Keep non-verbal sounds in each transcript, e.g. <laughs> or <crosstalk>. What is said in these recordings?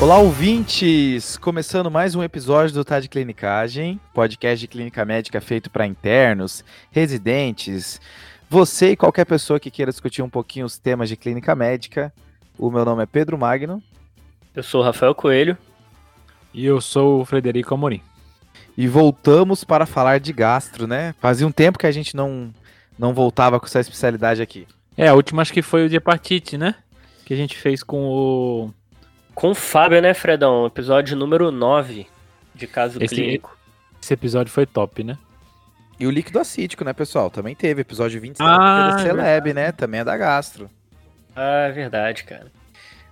Olá, ouvintes! Começando mais um episódio do Tá de Clinicagem, podcast de clínica médica feito para internos, residentes, você e qualquer pessoa que queira discutir um pouquinho os temas de clínica médica. O meu nome é Pedro Magno. Eu sou o Rafael Coelho. E eu sou o Frederico Amorim. E voltamos para falar de gastro, né? Fazia um tempo que a gente não, não voltava com essa especialidade aqui. É, a última acho que foi o de hepatite, né? Que a gente fez com o com o Fábio, né, Fredão? Episódio número 9 de caso esse, clínico. Esse episódio foi top, né? E o líquido acítico, né, pessoal? Também teve episódio 27 ah, da Celeb, é né? Também é da gastro. Ah, é verdade, cara.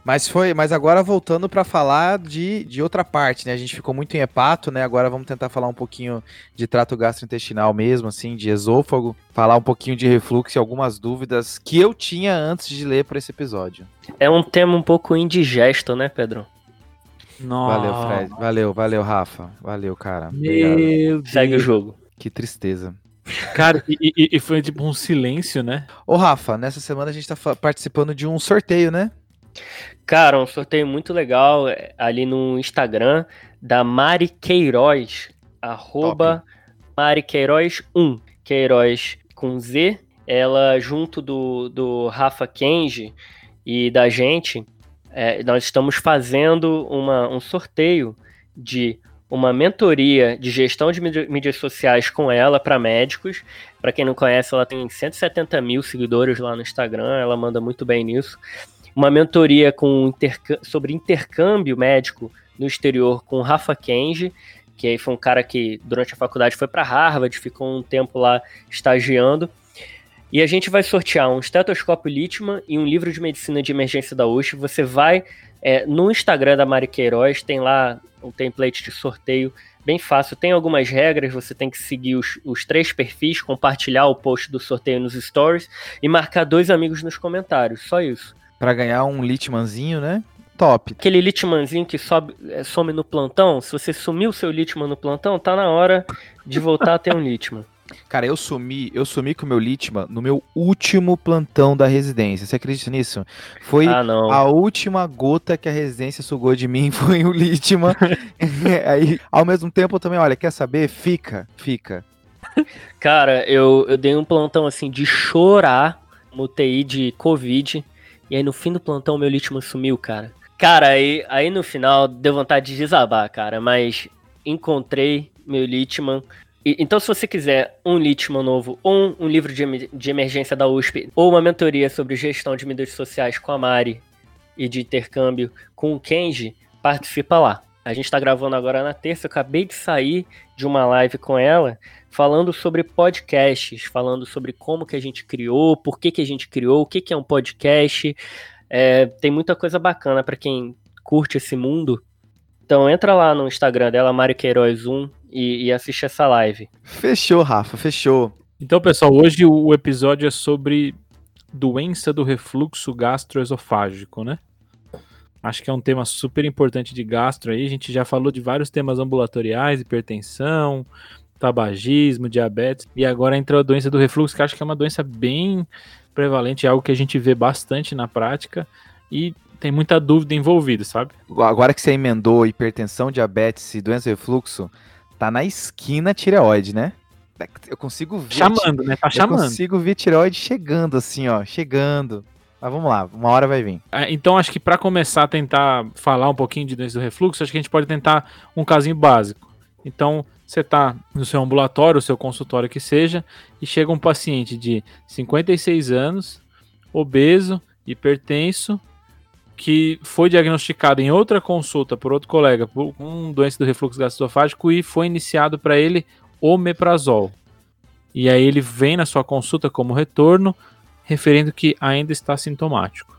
Mas foi, mas agora voltando para falar de, de outra parte, né? A gente ficou muito em hepato, né? Agora vamos tentar falar um pouquinho de trato gastrointestinal mesmo, assim, de esôfago, falar um pouquinho de refluxo e algumas dúvidas que eu tinha antes de ler para esse episódio. É um tema um pouco indigesto, né, Pedro? Nossa. Valeu, Fred. Valeu, valeu, Rafa. Valeu, cara. Meu Deus. Segue o jogo. Que tristeza. Cara, e, e, e, foi tipo um silêncio, né? Ô, Rafa, nessa semana a gente tá participando de um sorteio, né? Cara, um sorteio muito legal é, ali no Instagram da Mari Queiroz, arroba Mari Queiroz 1, Queiroz com Z. Ela, junto do, do Rafa Kenji e da gente, é, nós estamos fazendo uma, um sorteio de uma mentoria de gestão de mídias sociais com ela para médicos. Para quem não conhece, ela tem 170 mil seguidores lá no Instagram, ela manda muito bem nisso uma mentoria com sobre intercâmbio médico no exterior com Rafa Kenji, que aí foi um cara que durante a faculdade foi para Harvard, ficou um tempo lá estagiando. E a gente vai sortear um estetoscópio Litman e um livro de medicina de emergência da USP. Você vai é, no Instagram da Mari Queiroz, tem lá um template de sorteio bem fácil. Tem algumas regras, você tem que seguir os, os três perfis, compartilhar o post do sorteio nos stories e marcar dois amigos nos comentários. Só isso para ganhar um Litmanzinho, né? Top. Aquele Litmanzinho que sobe, é, some no plantão, se você sumiu o seu Litman no plantão, tá na hora de voltar a ter um Litman. <laughs> Cara, eu sumi, eu sumi com o meu Litman no meu último plantão da residência. Você acredita nisso? Foi ah, a última gota que a residência sugou de mim <laughs> foi o Litman. <laughs> Aí, ao mesmo tempo, também, olha, quer saber? Fica, fica. Cara, eu, eu dei um plantão assim de chorar no TI de Covid. E aí no fim do plantão meu Litman sumiu, cara. Cara, aí, aí no final deu vontade de desabar, cara, mas encontrei meu Litman. Então, se você quiser um Litman novo, ou um, um livro de, de emergência da USP, ou uma mentoria sobre gestão de mídias sociais com a Mari e de intercâmbio com o Kenji, participa lá. A gente está gravando agora na terça, eu acabei de sair de uma live com ela falando sobre podcasts, falando sobre como que a gente criou, por que, que a gente criou, o que, que é um podcast. É, tem muita coisa bacana para quem curte esse mundo. Então entra lá no Instagram dela, Mari Queiroz 1, e, e assiste essa live. Fechou, Rafa, fechou. Então, pessoal, hoje o episódio é sobre doença do refluxo gastroesofágico, né? Acho que é um tema super importante de gastro aí. A gente já falou de vários temas ambulatoriais, hipertensão, tabagismo, diabetes, e agora entrou a doença do refluxo, que acho que é uma doença bem prevalente, é algo que a gente vê bastante na prática e tem muita dúvida envolvida, sabe? Agora que você emendou hipertensão, diabetes e doença do refluxo, tá na esquina tireoide, né? Eu consigo ver. Chamando, né? Tá chamando. Eu consigo ver tireoide chegando, assim, ó. Chegando. Mas vamos lá, uma hora vai vir. É, então, acho que para começar a tentar falar um pouquinho de doença do refluxo, acho que a gente pode tentar um casinho básico. Então, você está no seu ambulatório, o seu consultório que seja, e chega um paciente de 56 anos, obeso, hipertenso, que foi diagnosticado em outra consulta por outro colega com doença do refluxo gastroesofágico e foi iniciado para ele omeprazol. E aí ele vem na sua consulta como retorno, referindo que ainda está sintomático.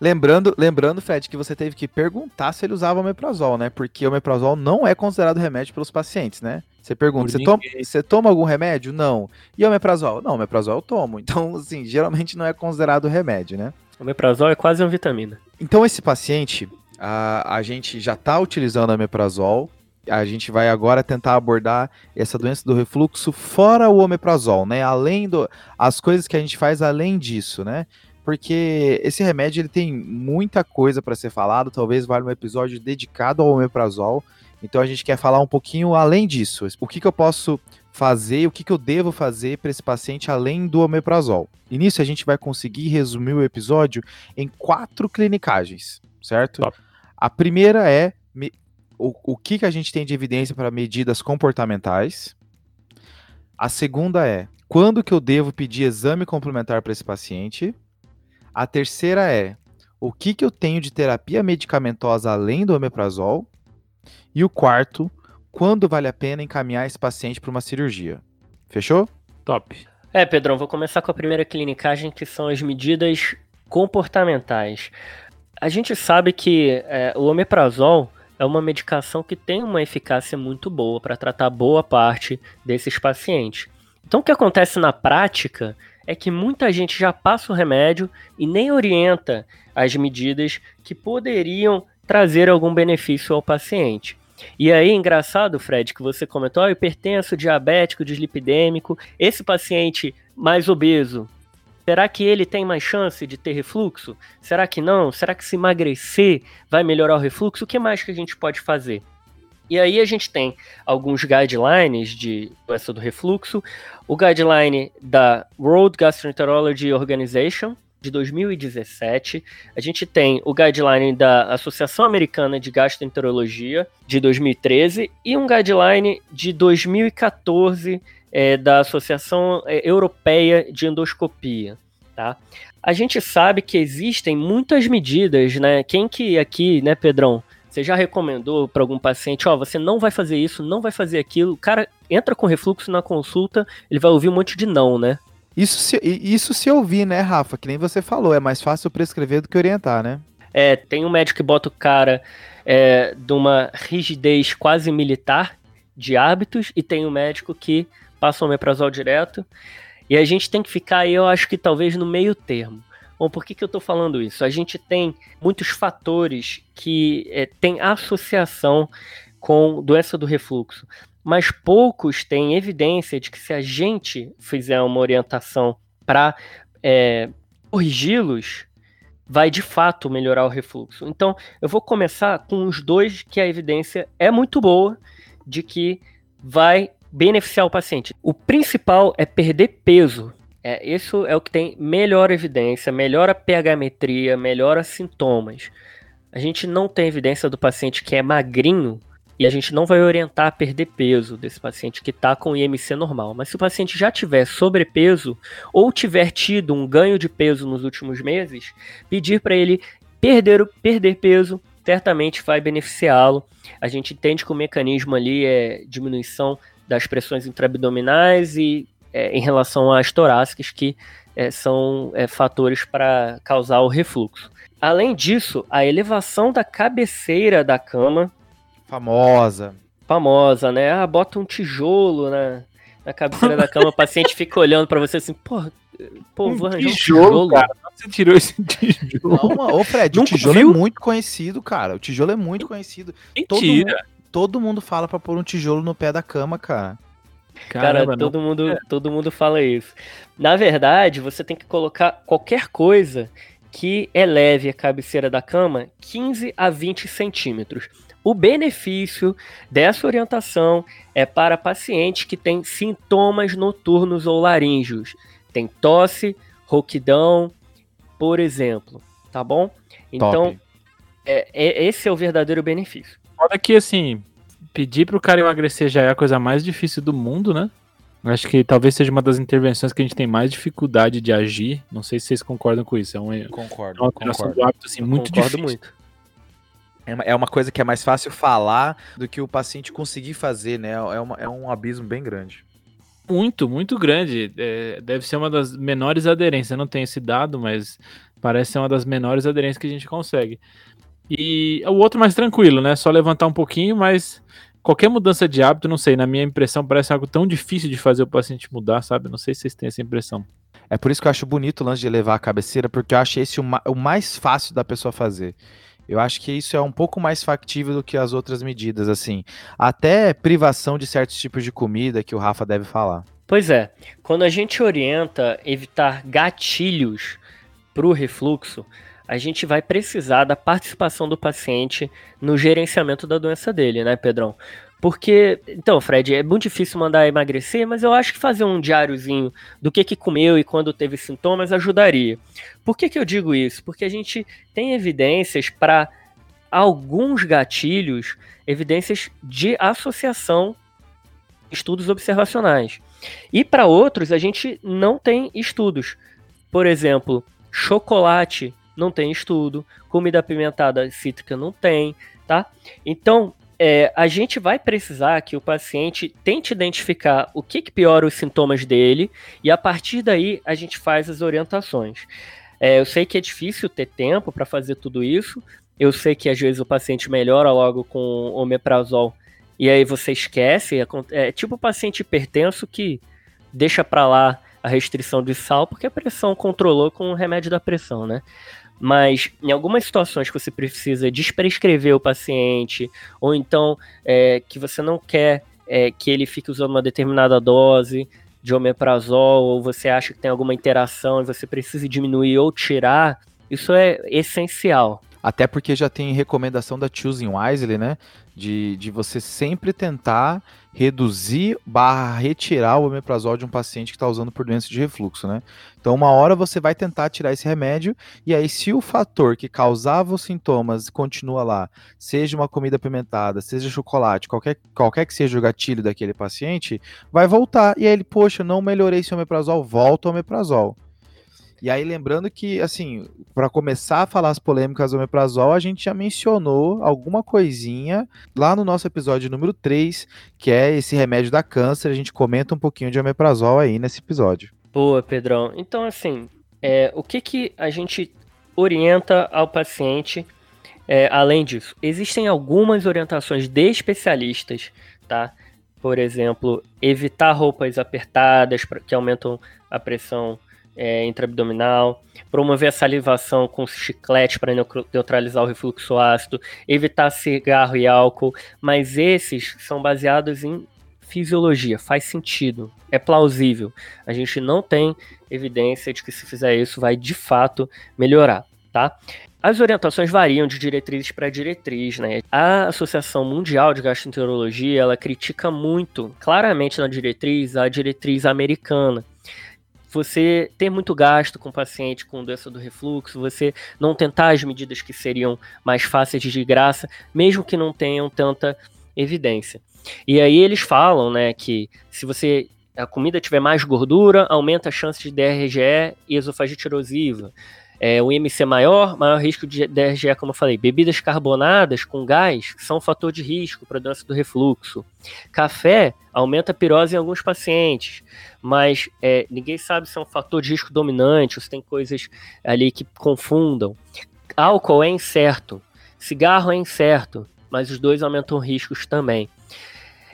Lembrando, lembrando, Fred, que você teve que perguntar se ele usava omeprazol, né? Porque o omeprazol não é considerado remédio pelos pacientes, né? Você pergunta, você toma, você toma, algum remédio? Não. E o omeprazol? Não, o omeprazol eu tomo. <laughs> Então, assim, geralmente não é considerado remédio, né? O omeprazol é quase uma vitamina. Então, esse paciente, a, a gente já está utilizando omeprazol. A gente vai agora tentar abordar essa doença do refluxo fora o omeprazol, né? Além do as coisas que a gente faz além disso, né? porque esse remédio ele tem muita coisa para ser falado, talvez valha um episódio dedicado ao omeprazol. Então a gente quer falar um pouquinho além disso. O que, que eu posso fazer, o que, que eu devo fazer para esse paciente além do omeprazol. E nisso a gente vai conseguir resumir o episódio em quatro clinicagens, certo? Top. A primeira é o, o que, que a gente tem de evidência para medidas comportamentais. A segunda é quando que eu devo pedir exame complementar para esse paciente. A terceira é o que, que eu tenho de terapia medicamentosa além do omeprazol. E o quarto, quando vale a pena encaminhar esse paciente para uma cirurgia. Fechou? Top. É, Pedrão, vou começar com a primeira clinicagem, que são as medidas comportamentais. A gente sabe que é, o omeprazol é uma medicação que tem uma eficácia muito boa para tratar boa parte desses pacientes. Então, o que acontece na prática é que muita gente já passa o remédio e nem orienta as medidas que poderiam trazer algum benefício ao paciente. E aí, engraçado, Fred, que você comentou, oh, hipertenso, diabético, dislipidêmico, esse paciente mais obeso, será que ele tem mais chance de ter refluxo? Será que não? Será que se emagrecer vai melhorar o refluxo? O que mais que a gente pode fazer? E aí a gente tem alguns guidelines de doença do refluxo, o guideline da World Gastroenterology Organization, de 2017. A gente tem o guideline da Associação Americana de Gastroenterologia, de 2013, e um guideline de 2014 é, da Associação é, Europeia de Endoscopia. Tá? A gente sabe que existem muitas medidas, né? Quem que aqui, né, Pedrão, você já recomendou para algum paciente, ó, oh, você não vai fazer isso, não vai fazer aquilo. O cara entra com refluxo na consulta, ele vai ouvir um monte de não, né? Isso se, isso se ouvir, né, Rafa? Que nem você falou, é mais fácil prescrever do que orientar, né? É, tem um médico que bota o cara é, de uma rigidez quase militar de hábitos e tem um médico que passa o omeprazol direto. E a gente tem que ficar aí, eu acho que talvez no meio termo. Bom, por que, que eu estou falando isso? A gente tem muitos fatores que é, têm associação com doença do refluxo mas poucos têm evidência de que se a gente fizer uma orientação para é, corrigi-los, vai de fato melhorar o refluxo. Então, eu vou começar com os dois que a evidência é muito boa de que vai beneficiar o paciente. O principal é perder peso. É, isso é o que tem melhor evidência, melhora pH-metria, melhora sintomas. A gente não tem evidência do paciente que é magrinho e a gente não vai orientar a perder peso desse paciente que está com IMC normal. Mas se o paciente já tiver sobrepeso ou tiver tido um ganho de peso nos últimos meses, pedir para ele perder, perder peso certamente vai beneficiá-lo. A gente entende que o mecanismo ali é diminuição das pressões intraabdominais e é, em relação às torácicas, que é, são é, fatores para causar o refluxo. Além disso, a elevação da cabeceira da cama Famosa. Famosa, né? Ah, bota um tijolo na, na cabeceira da cama, o paciente fica olhando para você assim, porra, pô, vou arranjar um tijolo, cara. Você tirou esse tijolo? Não, ô Fred, Nunca o tijolo é viu? é muito conhecido, cara. O tijolo é muito conhecido. Mentira. Todo, todo mundo fala para pôr um tijolo no pé da cama, cara. Caramba, cara, todo mundo, é. todo mundo fala isso. Na verdade, você tem que colocar qualquer coisa que eleve a cabeceira da cama 15 a 20 centímetros. O benefício dessa orientação é para pacientes que têm sintomas noturnos ou laríngeos. Tem tosse, rouquidão, por exemplo, tá bom? Então, é, é, esse é o verdadeiro benefício. Olha que, assim, pedir para o cara emagrecer já é a coisa mais difícil do mundo, né? Acho que talvez seja uma das intervenções que a gente tem mais dificuldade de agir. Não sei se vocês concordam com isso. É uma, concordo, é uma concordo. do hábito assim, muito concordo difícil. muito. É, é uma coisa que é mais fácil falar do que o paciente conseguir fazer, né? É, uma, é um abismo bem grande. Muito, muito grande. É, deve ser uma das menores aderências. Eu não tenho esse dado, mas parece ser uma das menores aderências que a gente consegue. E o outro mais tranquilo, né? Só levantar um pouquinho, mas qualquer mudança de hábito, não sei, na minha impressão, parece algo tão difícil de fazer o paciente mudar, sabe? Não sei se vocês têm essa impressão. É por isso que eu acho bonito o lance de levar a cabeceira, porque eu acho esse o, ma o mais fácil da pessoa fazer. Eu acho que isso é um pouco mais factível do que as outras medidas, assim. Até privação de certos tipos de comida que o Rafa deve falar. Pois é, quando a gente orienta evitar gatilhos para o refluxo, a gente vai precisar da participação do paciente no gerenciamento da doença dele, né, Pedrão? Porque, então, Fred, é muito difícil mandar emagrecer, mas eu acho que fazer um diáriozinho do que, que comeu e quando teve sintomas ajudaria. Por que, que eu digo isso? Porque a gente tem evidências para alguns gatilhos, evidências de associação, estudos observacionais. E para outros, a gente não tem estudos. Por exemplo, chocolate não tem estudo, comida apimentada cítrica não tem, tá? Então, é, a gente vai precisar que o paciente tente identificar o que, que piora os sintomas dele e a partir daí a gente faz as orientações. É, eu sei que é difícil ter tempo para fazer tudo isso. Eu sei que às vezes o paciente melhora logo com omeprazol e aí você esquece. É, é tipo o paciente hipertenso que deixa para lá a restrição de sal porque a pressão controlou com o remédio da pressão, né? Mas em algumas situações que você precisa desprescrever o paciente, ou então é, que você não quer é, que ele fique usando uma determinada dose de omeprazol, ou você acha que tem alguma interação e você precisa diminuir ou tirar, isso é essencial. Até porque já tem recomendação da Choosing Wisely, né? De, de você sempre tentar reduzir barra retirar o omeprazol de um paciente que está usando por doença de refluxo, né? Então, uma hora você vai tentar tirar esse remédio, e aí, se o fator que causava os sintomas continua lá, seja uma comida apimentada, seja chocolate, qualquer, qualquer que seja o gatilho daquele paciente, vai voltar. E aí ele, poxa, não melhorei esse omeprazol, volta o omeprazol. E aí, lembrando que, assim, para começar a falar as polêmicas do omeprazol, a gente já mencionou alguma coisinha lá no nosso episódio número 3, que é esse remédio da câncer. A gente comenta um pouquinho de omeprazol aí nesse episódio. Boa, Pedrão. Então, assim, é, o que, que a gente orienta ao paciente é, além disso? Existem algumas orientações de especialistas, tá? Por exemplo, evitar roupas apertadas que aumentam a pressão é, intraabdominal, promover a salivação com chiclete para neutralizar o refluxo ácido, evitar cigarro e álcool, mas esses são baseados em fisiologia, faz sentido, é plausível. A gente não tem evidência de que se fizer isso vai de fato melhorar, tá? As orientações variam de diretrizes para diretriz, né? A Associação Mundial de Gastroenterologia, ela critica muito, claramente na diretriz, a diretriz americana, você ter muito gasto com o paciente com doença do refluxo, você não tentar as medidas que seriam mais fáceis de graça, mesmo que não tenham tanta evidência. E aí eles falam, né, que se você a comida tiver mais gordura, aumenta a chance de DRGE e esofagite erosiva. É, o IMC maior, maior risco de DRGE, como eu falei. Bebidas carbonadas com gás são um fator de risco para doença do refluxo. Café aumenta a pirose em alguns pacientes, mas é, ninguém sabe se é um fator de risco dominante ou se tem coisas ali que confundam. Álcool é incerto, cigarro é incerto, mas os dois aumentam riscos também.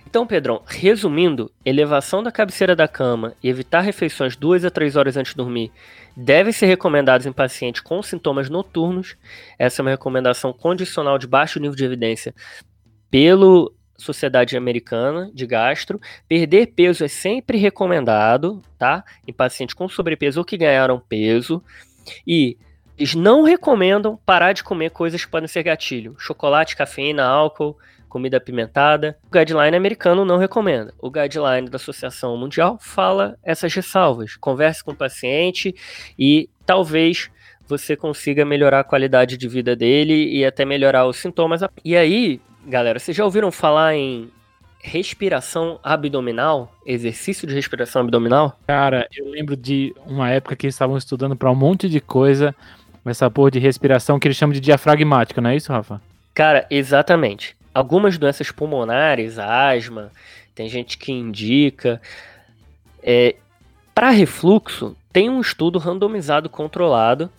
Então, Pedrão, resumindo, elevação da cabeceira da cama e evitar refeições duas a três horas antes de dormir devem ser recomendados em pacientes com sintomas noturnos. Essa é uma recomendação condicional de baixo nível de evidência pelo Sociedade Americana de Gastro. Perder peso é sempre recomendado, tá? Em pacientes com sobrepeso ou que ganharam peso. E eles não recomendam parar de comer coisas que podem ser gatilho: chocolate, cafeína, álcool, comida apimentada. O guideline americano não recomenda. O guideline da Associação Mundial fala essas ressalvas. Converse com o paciente e talvez você consiga melhorar a qualidade de vida dele e até melhorar os sintomas. E aí, galera, vocês já ouviram falar em respiração abdominal, exercício de respiração abdominal? Cara, eu lembro de uma época que eles estavam estudando para um monte de coisa, essa porra de respiração que eles chamam de diafragmática, não é isso, Rafa? Cara, exatamente algumas doenças pulmonares, asma, tem gente que indica. É, Para refluxo, tem um estudo randomizado controlado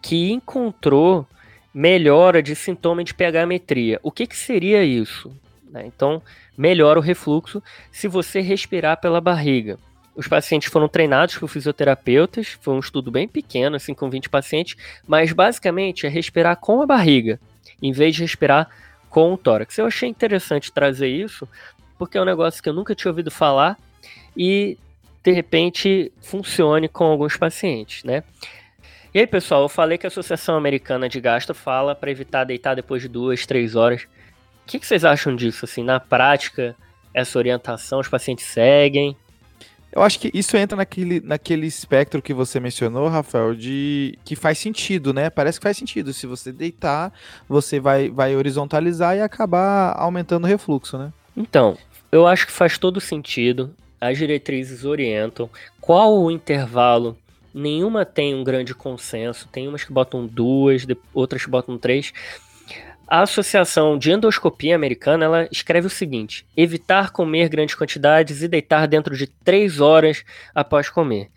que encontrou melhora de sintoma de pH-metria. O que, que seria isso? Né? Então, melhora o refluxo se você respirar pela barriga. Os pacientes foram treinados por fisioterapeutas, foi um estudo bem pequeno, assim, com 20 pacientes, mas basicamente é respirar com a barriga, em vez de respirar com o tórax. Eu achei interessante trazer isso, porque é um negócio que eu nunca tinha ouvido falar e de repente funcione com alguns pacientes, né? E aí, pessoal, eu falei que a Associação Americana de Gastro fala para evitar deitar depois de duas, três horas. O que, que vocês acham disso? Assim, na prática, essa orientação os pacientes seguem? Eu acho que isso entra naquele, naquele espectro que você mencionou, Rafael, de que faz sentido, né? Parece que faz sentido. Se você deitar, você vai, vai horizontalizar e acabar aumentando o refluxo, né? Então, eu acho que faz todo sentido. As diretrizes orientam. Qual o intervalo? Nenhuma tem um grande consenso. Tem umas que botam duas, outras que botam três. A Associação de Endoscopia Americana ela escreve o seguinte: evitar comer grandes quantidades e deitar dentro de 3 horas após comer.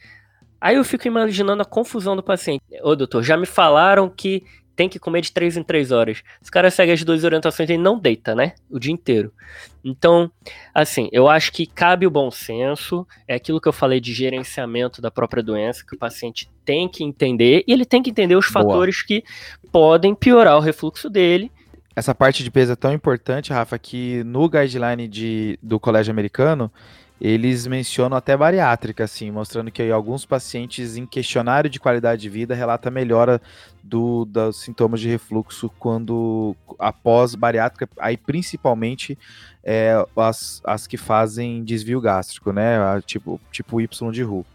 Aí eu fico imaginando a confusão do paciente. Ô doutor, já me falaram que tem que comer de 3 em 3 horas. Se o cara segue as duas orientações, ele não deita, né? O dia inteiro. Então, assim, eu acho que cabe o bom senso, é aquilo que eu falei de gerenciamento da própria doença, que o paciente tem que entender, e ele tem que entender os Boa. fatores que podem piorar o refluxo dele essa parte de peso é tão importante, Rafa, que no guideline de, do colégio americano, eles mencionam até bariátrica, assim, mostrando que alguns pacientes em questionário de qualidade de vida relata melhora do, dos sintomas de refluxo quando após bariátrica, aí principalmente é, as, as que fazem desvio gástrico, né? Tipo, tipo Y de Ru.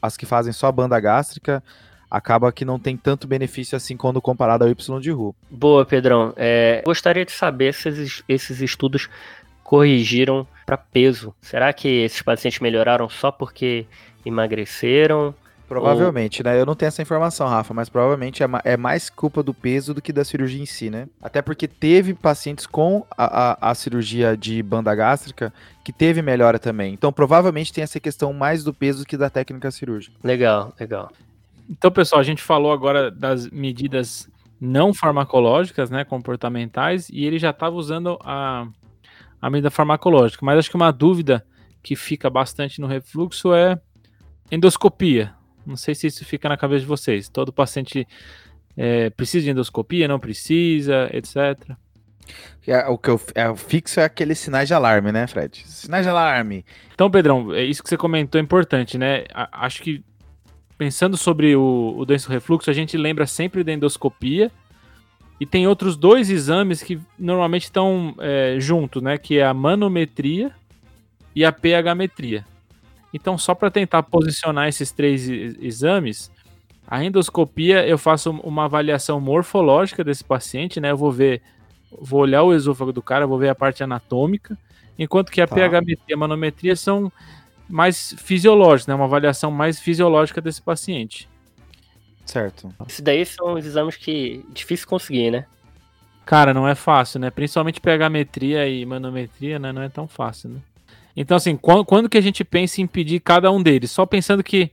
As que fazem só banda gástrica acaba que não tem tanto benefício assim quando comparado ao Y de Ru. Boa, Pedrão. É, gostaria de saber se esses, esses estudos corrigiram para peso. Será que esses pacientes melhoraram só porque emagreceram? Provavelmente, Ou... né? Eu não tenho essa informação, Rafa, mas provavelmente é, é, mais culpa do peso do que da cirurgia em si, né? Até porque teve pacientes com a, a, a, cirurgia de banda gástrica que teve melhora também. Então, provavelmente tem essa questão mais do peso do que da técnica cirúrgica. Legal, legal. Então, pessoal, a gente falou agora das medidas não farmacológicas, né, comportamentais, e ele já estava usando a, a medida farmacológica. Mas acho que uma dúvida que fica bastante no refluxo é endoscopia. Não sei se isso fica na cabeça de vocês. Todo paciente é, precisa de endoscopia, não precisa, etc. É, o que eu, é, o fixo é aqueles sinais de alarme, né, Fred? Sinais de alarme. Então, Pedrão, é isso que você comentou é importante, né? A, acho que pensando sobre o, o doença refluxo, a gente lembra sempre da endoscopia. E tem outros dois exames que normalmente estão é, juntos, né? Que é a manometria e a pH-metria. Então, só para tentar posicionar esses três exames, a endoscopia eu faço uma avaliação morfológica desse paciente, né? Eu vou ver, vou olhar o esôfago do cara, vou ver a parte anatômica, enquanto que a tá. pH-metria e a manometria são mais fisiológico, né? Uma avaliação mais fisiológica desse paciente. Certo. Isso daí são os exames que é difícil conseguir, né? Cara, não é fácil, né? Principalmente pegametria e manometria, né? Não é tão fácil, né? Então, assim, quando, quando que a gente pensa em pedir cada um deles? Só pensando que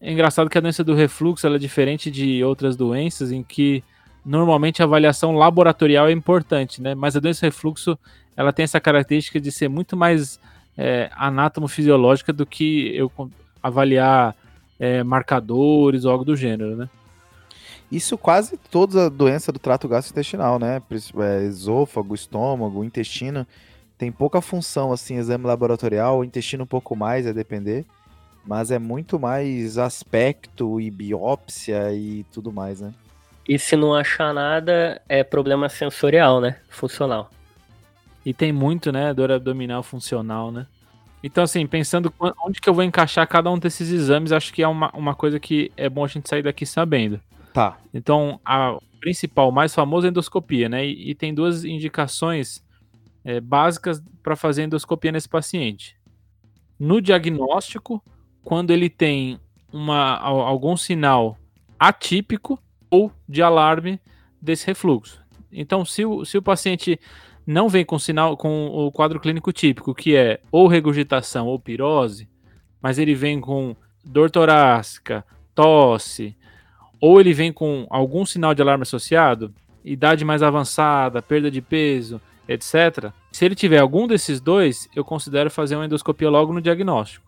é engraçado que a doença do refluxo ela é diferente de outras doenças em que normalmente a avaliação laboratorial é importante, né? Mas a doença do refluxo ela tem essa característica de ser muito mais é, anátomo-fisiológica do que eu avaliar é, marcadores ou algo do gênero, né? Isso quase toda a doença do trato gastrointestinal, né? É, esôfago, estômago, intestino, tem pouca função, assim, exame laboratorial, o intestino um pouco mais, a depender, mas é muito mais aspecto e biópsia e tudo mais, né? E se não achar nada, é problema sensorial, né? Funcional. E tem muito, né, dor abdominal funcional, né? Então, assim, pensando onde que eu vou encaixar cada um desses exames, acho que é uma, uma coisa que é bom a gente sair daqui sabendo. Tá. Então, a principal, mais famosa é a endoscopia, né? E, e tem duas indicações é, básicas para fazer endoscopia nesse paciente. No diagnóstico, quando ele tem uma, algum sinal atípico ou de alarme desse refluxo. Então, se o, se o paciente não vem com sinal com o quadro clínico típico, que é ou regurgitação ou pirose, mas ele vem com dor torácica, tosse, ou ele vem com algum sinal de alarme associado, idade mais avançada, perda de peso, etc. Se ele tiver algum desses dois, eu considero fazer uma endoscopia logo no diagnóstico.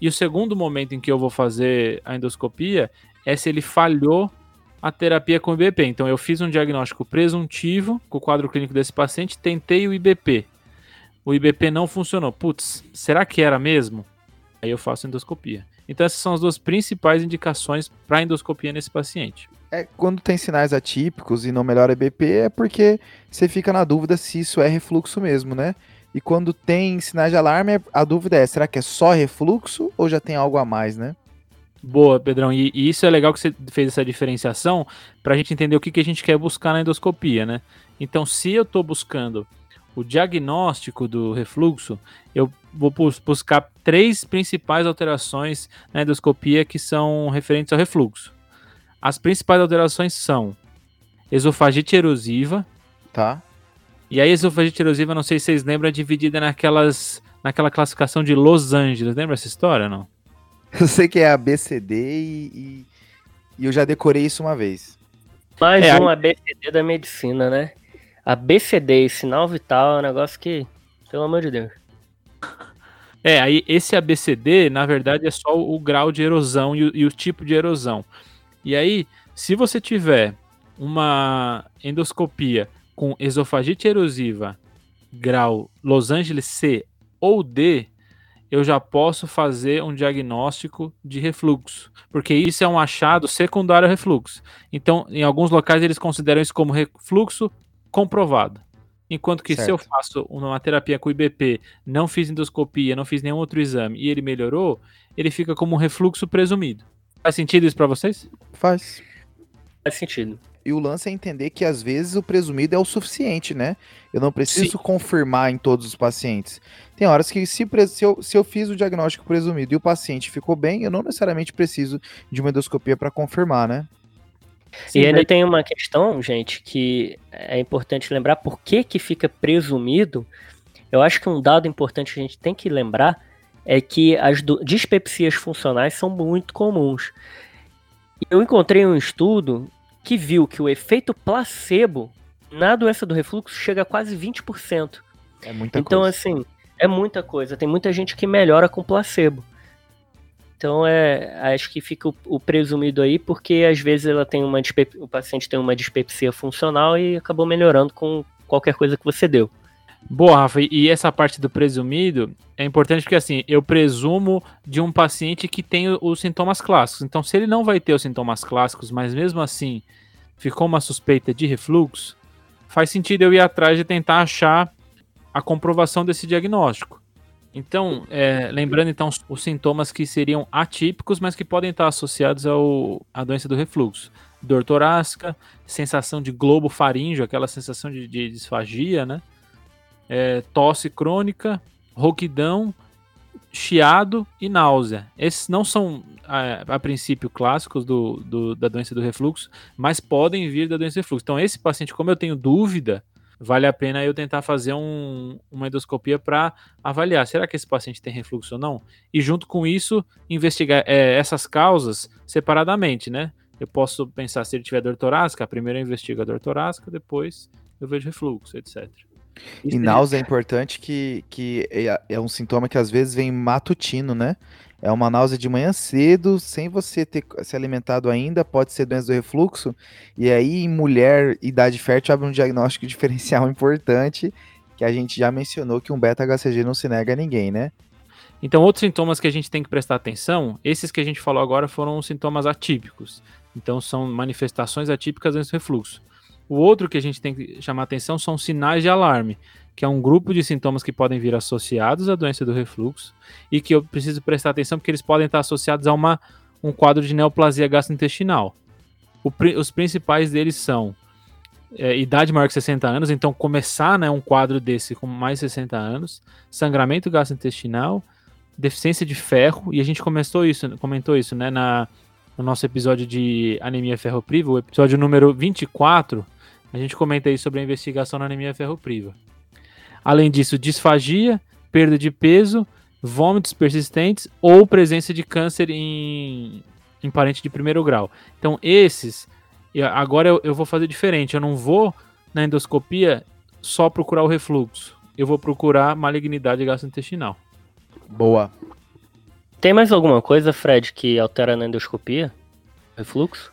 E o segundo momento em que eu vou fazer a endoscopia é se ele falhou a terapia com IBP. Então eu fiz um diagnóstico presuntivo com o quadro clínico desse paciente, tentei o IBP. O IBP não funcionou. Putz, será que era mesmo? Aí eu faço endoscopia. Então essas são as duas principais indicações para endoscopia nesse paciente. É, quando tem sinais atípicos e não melhora BP, é porque você fica na dúvida se isso é refluxo mesmo, né? E quando tem sinais de alarme, a dúvida é: será que é só refluxo ou já tem algo a mais, né? Boa, Pedrão. E, e isso é legal que você fez essa diferenciação para a gente entender o que, que a gente quer buscar na endoscopia, né? Então, se eu estou buscando o diagnóstico do refluxo, eu vou buscar três principais alterações na endoscopia que são referentes ao refluxo. As principais alterações são esofagite erosiva. Tá. E a esofagite erosiva, não sei se vocês lembram, é dividida naquelas, naquela classificação de Los Angeles. Lembra essa história, não? <laughs> Eu sei que é ABCD e, e, e eu já decorei isso uma vez. Mais é, um ABCD da medicina, né? ABCD sinal vital é um negócio que, pelo amor de Deus. É, aí esse ABCD, na verdade, é só o, o grau de erosão e o, e o, tipo de erosão. E aí, se você tiver uma endoscopia com esofagite erosiva, grau Los Angeles C ou D, eu já posso fazer um diagnóstico de refluxo, porque isso é um achado secundário ao refluxo. Então, em alguns locais eles consideram isso como refluxo comprovado. Enquanto que certo. se eu faço uma terapia com IBP, não fiz endoscopia, não fiz nenhum outro exame e ele melhorou, ele fica como um refluxo presumido. Faz sentido isso para vocês? Faz. Faz sentido. E o lance é entender que às vezes o presumido é o suficiente, né? Eu não preciso Sim. confirmar em todos os pacientes. Tem horas que se, se, eu, se eu fiz o diagnóstico presumido e o paciente ficou bem, eu não necessariamente preciso de uma endoscopia para confirmar, né? Sim, e ainda tem uma questão, gente, que é importante lembrar por que, que fica presumido. Eu acho que um dado importante que a gente tem que lembrar é que as dispepsias funcionais são muito comuns. Eu encontrei um estudo que viu que o efeito placebo na doença do refluxo chega a quase 20%. É muita então, coisa. assim, é muita coisa. Tem muita gente que melhora com placebo. Então, é, acho que fica o, o presumido aí, porque às vezes ela tem uma o paciente tem uma dispepsia funcional e acabou melhorando com qualquer coisa que você deu. Boa, Rafa, e essa parte do presumido é importante porque assim, eu presumo de um paciente que tem os sintomas clássicos. Então, se ele não vai ter os sintomas clássicos, mas mesmo assim ficou uma suspeita de refluxo, faz sentido eu ir atrás de tentar achar a comprovação desse diagnóstico. Então, é, lembrando então os sintomas que seriam atípicos, mas que podem estar associados ao, à doença do refluxo. Dor torácica, sensação de globo faríngeo, aquela sensação de, de disfagia, né? É, tosse crônica, rouquidão, chiado e náusea. Esses não são, a, a princípio, clássicos do, do, da doença do refluxo, mas podem vir da doença do refluxo. Então, esse paciente, como eu tenho dúvida, vale a pena eu tentar fazer um, uma endoscopia para avaliar, será que esse paciente tem refluxo ou não? E junto com isso, investigar é, essas causas separadamente, né? Eu posso pensar se ele tiver dor torácica, primeiro eu investigo a dor torácica, depois eu vejo refluxo, etc. E náusea é importante que, que é, é, um sintoma que às vezes vem matutino, né? É uma náusea de manhã cedo, sem você ter se alimentado ainda, pode ser doença do refluxo. E aí, em mulher, idade fértil, abre um diagnóstico <laughs> diferencial importante, que a gente já mencionou que um beta-HCG não se nega a ninguém, né? Então, outros sintomas que a gente tem que prestar atenção, esses que a gente falou agora foram sintomas atípicos. Então, são manifestações atípicas do refluxo. O outro que a gente tem que chamar atenção são sinais de alarme, que é um grupo de sintomas que podem vir associados à doença do refluxo e que eu preciso prestar atenção porque eles podem estar associados a uma, um quadro de neoplasia gastrointestinal. O, os principais deles são é, idade maior que 60 anos, então começar né, um quadro desse com mais de 60 anos, sangramento gastrointestinal, deficiência de ferro, e a gente começou isso, comentou isso né, na, no nosso episódio de anemia ferropriva, o episódio número 24, a gente comenta aí sobre a investigação na anemia ferropriva. Além disso, disfagia, perda de peso, vômitos persistentes ou presença de câncer em, em parente de primeiro grau. Então, esses, agora eu, eu vou fazer diferente. Eu não vou na endoscopia só procurar o refluxo. Eu vou procurar malignidade gastrointestinal. Boa. Tem mais alguma coisa, Fred, que altera na endoscopia? Refluxo?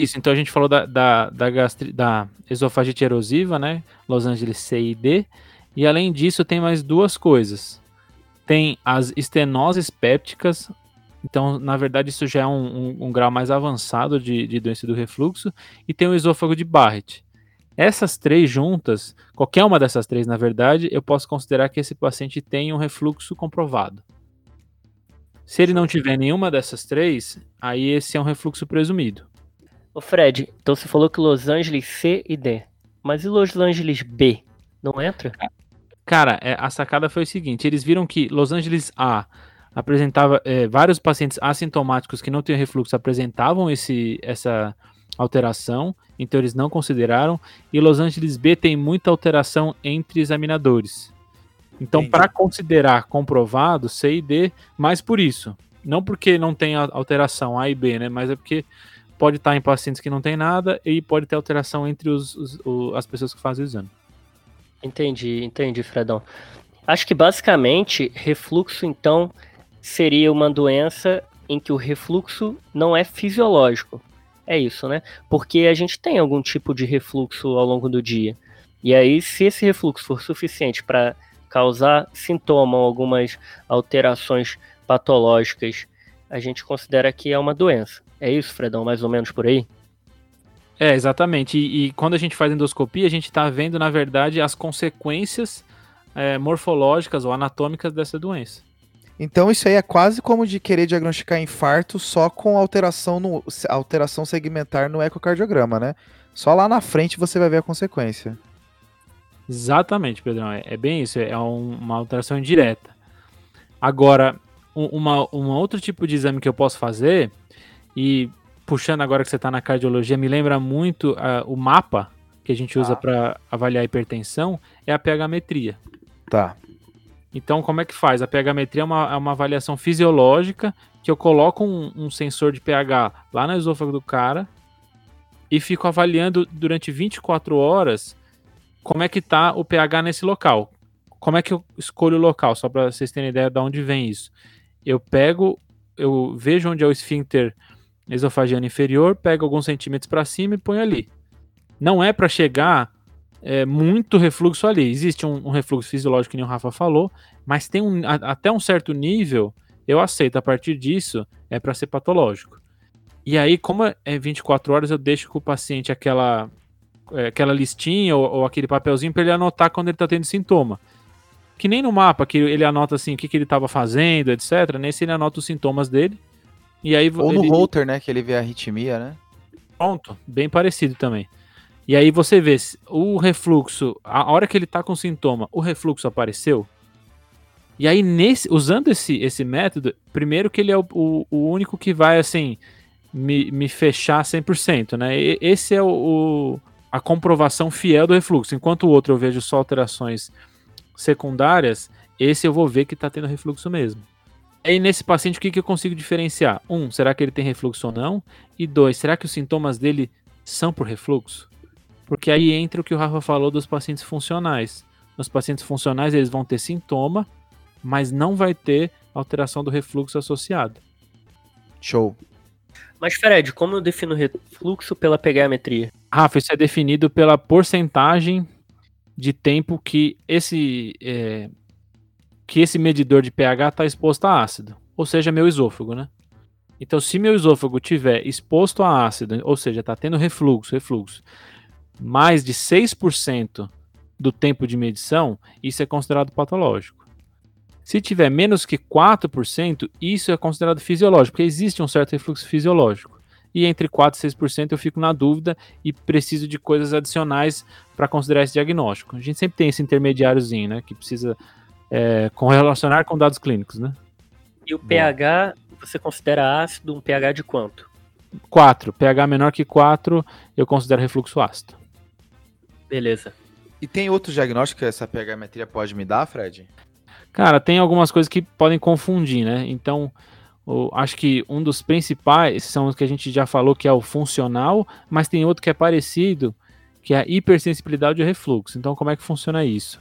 Isso, então a gente falou da, da, da, gastri, da esofagite erosiva, né? Los Angeles C e D. E além disso, tem mais duas coisas. Tem as estenoses pépticas Então, na verdade, isso já é um, um, um grau mais avançado de, de, doença do refluxo. E tem o esôfago de Barrett. Essas três juntas, qualquer uma dessas três, na verdade, eu posso considerar que esse paciente tem um refluxo comprovado. Se ele não tiver nenhuma dessas três, aí esse é um refluxo presumido. Ô Fred, então você falou que Los Angeles C e D. Mas e Los Angeles B? Não entra? Cara, é, a sacada foi o seguinte: eles viram que Los Angeles A apresentava é, vários pacientes assintomáticos que não tinham refluxo apresentavam esse, essa alteração, então eles não consideraram. E Los Angeles B tem muita alteração entre examinadores. Então, para considerar comprovado C e D, mais por isso. Não porque não tem alteração A e B, né? Mas é porque pode estar em pacientes que não tem nada e pode ter alteração entre os, os, os, as pessoas que fazem o exame. Entendi, entendi, Fredão. Acho que basicamente refluxo, então, seria uma doença em que o refluxo não é fisiológico. É isso, né? Porque a gente tem algum tipo de refluxo ao longo do dia. E aí, se esse refluxo for suficiente para causar sintoma ou algumas alterações patológicas, a gente considera que é uma doença. É isso, Fredão, mais ou menos por aí? É, exatamente. E, e quando a gente faz endoscopia, a gente está vendo, na verdade, as consequências é, morfológicas ou anatômicas dessa doença. Então isso aí é quase como de querer diagnosticar infarto só com alteração, no, alteração segmentar no ecocardiograma, né? Só lá na frente você vai ver a consequência. Exatamente, Pedrão. É, é bem isso, é um, uma alteração indireta. Agora, um, uma, um outro tipo de exame que eu posso fazer, e puxando agora que você está na cardiologia, me lembra muito uh, o mapa que a gente usa ah. para avaliar a hipertensão, é a pH-metria. Tá. Então, como é que faz? A pH-metria é uma, é uma avaliação fisiológica que eu coloco um, um, sensor de pH lá no esôfago do cara e fico avaliando durante 24 horas como é que tá o pH nesse local. Como é que eu escolho o local? Só para vocês terem ideia de onde vem isso. Eu pego, eu vejo onde é o esfíncter esofagiano inferior, pego alguns centímetros para cima e ponho ali. Não é para chegar é, muito refluxo ali. Existe um, um, refluxo fisiológico, que o Rafa falou, mas tem um, a, até um certo nível, eu aceito. A partir disso, é para ser patológico. E aí, como é 24 horas, eu deixo com o paciente aquela, é, aquela listinha ou, ou, aquele papelzinho para ele anotar quando ele está tendo sintoma. Que nem no mapa, que ele anota assim o que, que ele estava fazendo, etc. Nesse ele anota os sintomas dele. E aí, ou ele... no holter, né? Que ele vê a arritmia, né? Pronto, bem parecido também. E aí você vê o refluxo, a hora que ele tá com sintoma, o refluxo apareceu. E aí, nesse, usando esse, esse método, primeiro que ele é o, o, o único que vai, assim, me, me fechar 100%, né? E, esse é o, o, a comprovação fiel do refluxo. Enquanto o outro eu vejo só alterações secundárias, esse eu vou ver que tá tendo refluxo mesmo. E aí, nesse paciente, o que, que eu consigo diferenciar? Um, será que ele tem refluxo ou não? E dois, será que os sintomas dele são por refluxo? Porque aí entra o que o Rafa falou dos pacientes funcionais. Nos pacientes funcionais, eles vão ter sintoma, mas não vai ter alteração do refluxo associado. Show. Mas, Fred, como eu defino refluxo pela pegamentria? Rafa, isso é definido pela porcentagem de tempo que esse, é, que esse medidor de pH está exposto a ácido, ou seja, meu esôfago, né? Então, se meu esôfago tiver exposto a ácido, ou seja, está tendo refluxo, refluxo, mais de 6% do tempo de medição, isso é considerado patológico. Se tiver menos que 4%, isso é considerado fisiológico, porque existe um certo refluxo fisiológico. E entre 4% e 6% eu fico na dúvida e preciso de coisas adicionais para considerar esse diagnóstico. A gente sempre tem esse intermediáriozinho, né? Que precisa é, correlacionar com dados clínicos, né? E o pH, você considera ácido um pH de quanto? 4. pH menor que 4, eu considero refluxo ácido. Beleza. E tem outro diagnóstico que essa pH-metria pode me dar, Fred? Cara, tem algumas coisas que podem confundir, né? Então, eu acho que um dos principais são os que a gente já falou, que é o funcional, mas tem outro que é parecido, que é a hipersensibilidade ao refluxo. Então, como é que funciona isso?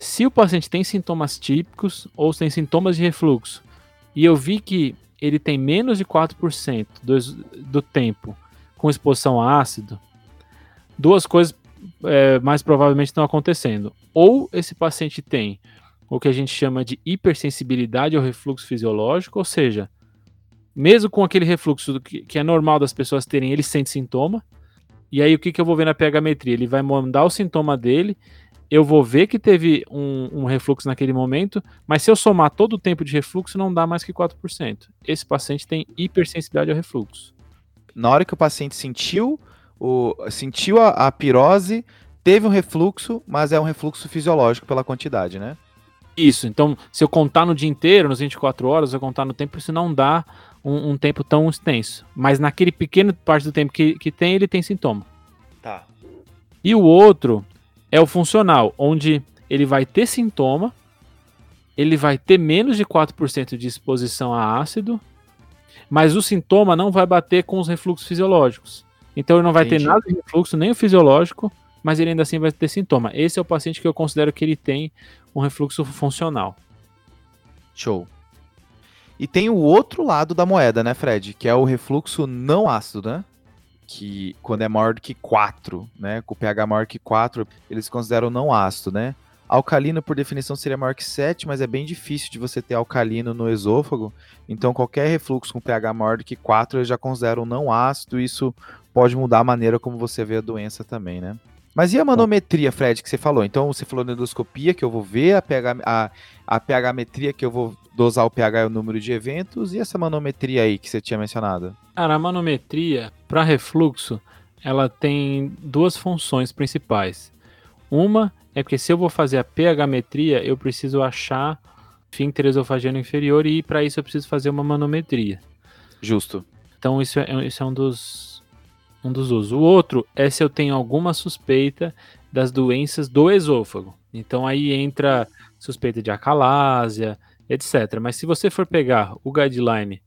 Se o paciente tem sintomas típicos ou tem sintomas de refluxo, e eu vi que ele tem menos de 4% do, do tempo com exposição a ácido, duas coisas é, mais provavelmente estão acontecendo. Ou esse paciente tem o que a gente chama de hipersensibilidade ao refluxo fisiológico, ou seja, mesmo com aquele refluxo que, que é normal das pessoas terem, ele sente sintoma. E aí o que, que eu vou ver na pH-metria? Ele vai mandar o sintoma dele, eu vou ver que teve um, um, refluxo naquele momento, mas se eu somar todo o tempo de refluxo, não dá mais que 4%. Esse paciente tem hipersensibilidade ao refluxo. Na hora que o paciente sentiu, o, sentiu a, a pirose, teve um refluxo, mas é um refluxo fisiológico pela quantidade, né? Isso, então se eu contar no dia inteiro, nas 24 horas, eu contar no tempo, isso não dá um, um, tempo tão extenso. Mas naquele pequeno parte do tempo que, que tem, ele tem sintoma. Tá. E o outro é o funcional, onde ele vai ter sintoma, ele vai ter menos de 4% de exposição a ácido, mas o sintoma não vai bater com os refluxos fisiológicos. Então ele não vai Entendi. ter nada de refluxo, nem o fisiológico, mas ele ainda assim vai ter sintoma. Esse é o paciente que eu considero que ele tem um refluxo funcional. Show. E tem o outro lado da moeda, né, Fred? Que é o refluxo não ácido, né? Que quando é maior do que 4, né? Com o pH maior que 4, eles consideram não ácido, né? Alcalino, por definição, seria maior que 7, mas é bem difícil de você ter alcalino no esôfago. Então, qualquer refluxo com pH maior do que 4, eles já consideram não ácido. Isso pode mudar a maneira como você vê a doença também, né? Mas e a manometria, Fred, que você falou? Então você falou na endoscopia, que eu vou ver, a, pH, a, a pH-metria, que eu vou dosar o pH e o número de eventos, e essa manometria aí que você tinha mencionado? Cara, a manometria, para refluxo, ela tem duas funções principais. Uma é porque se eu vou fazer a pH-metria, eu preciso achar esfíncter esofagiano inferior e para isso eu preciso fazer uma manometria. Justo. Então isso é, isso é um dos um dos usos. O outro é se eu tenho alguma suspeita das doenças do esôfago. Então aí entra suspeita de acalásia, etc. Mas se você for pegar o guideline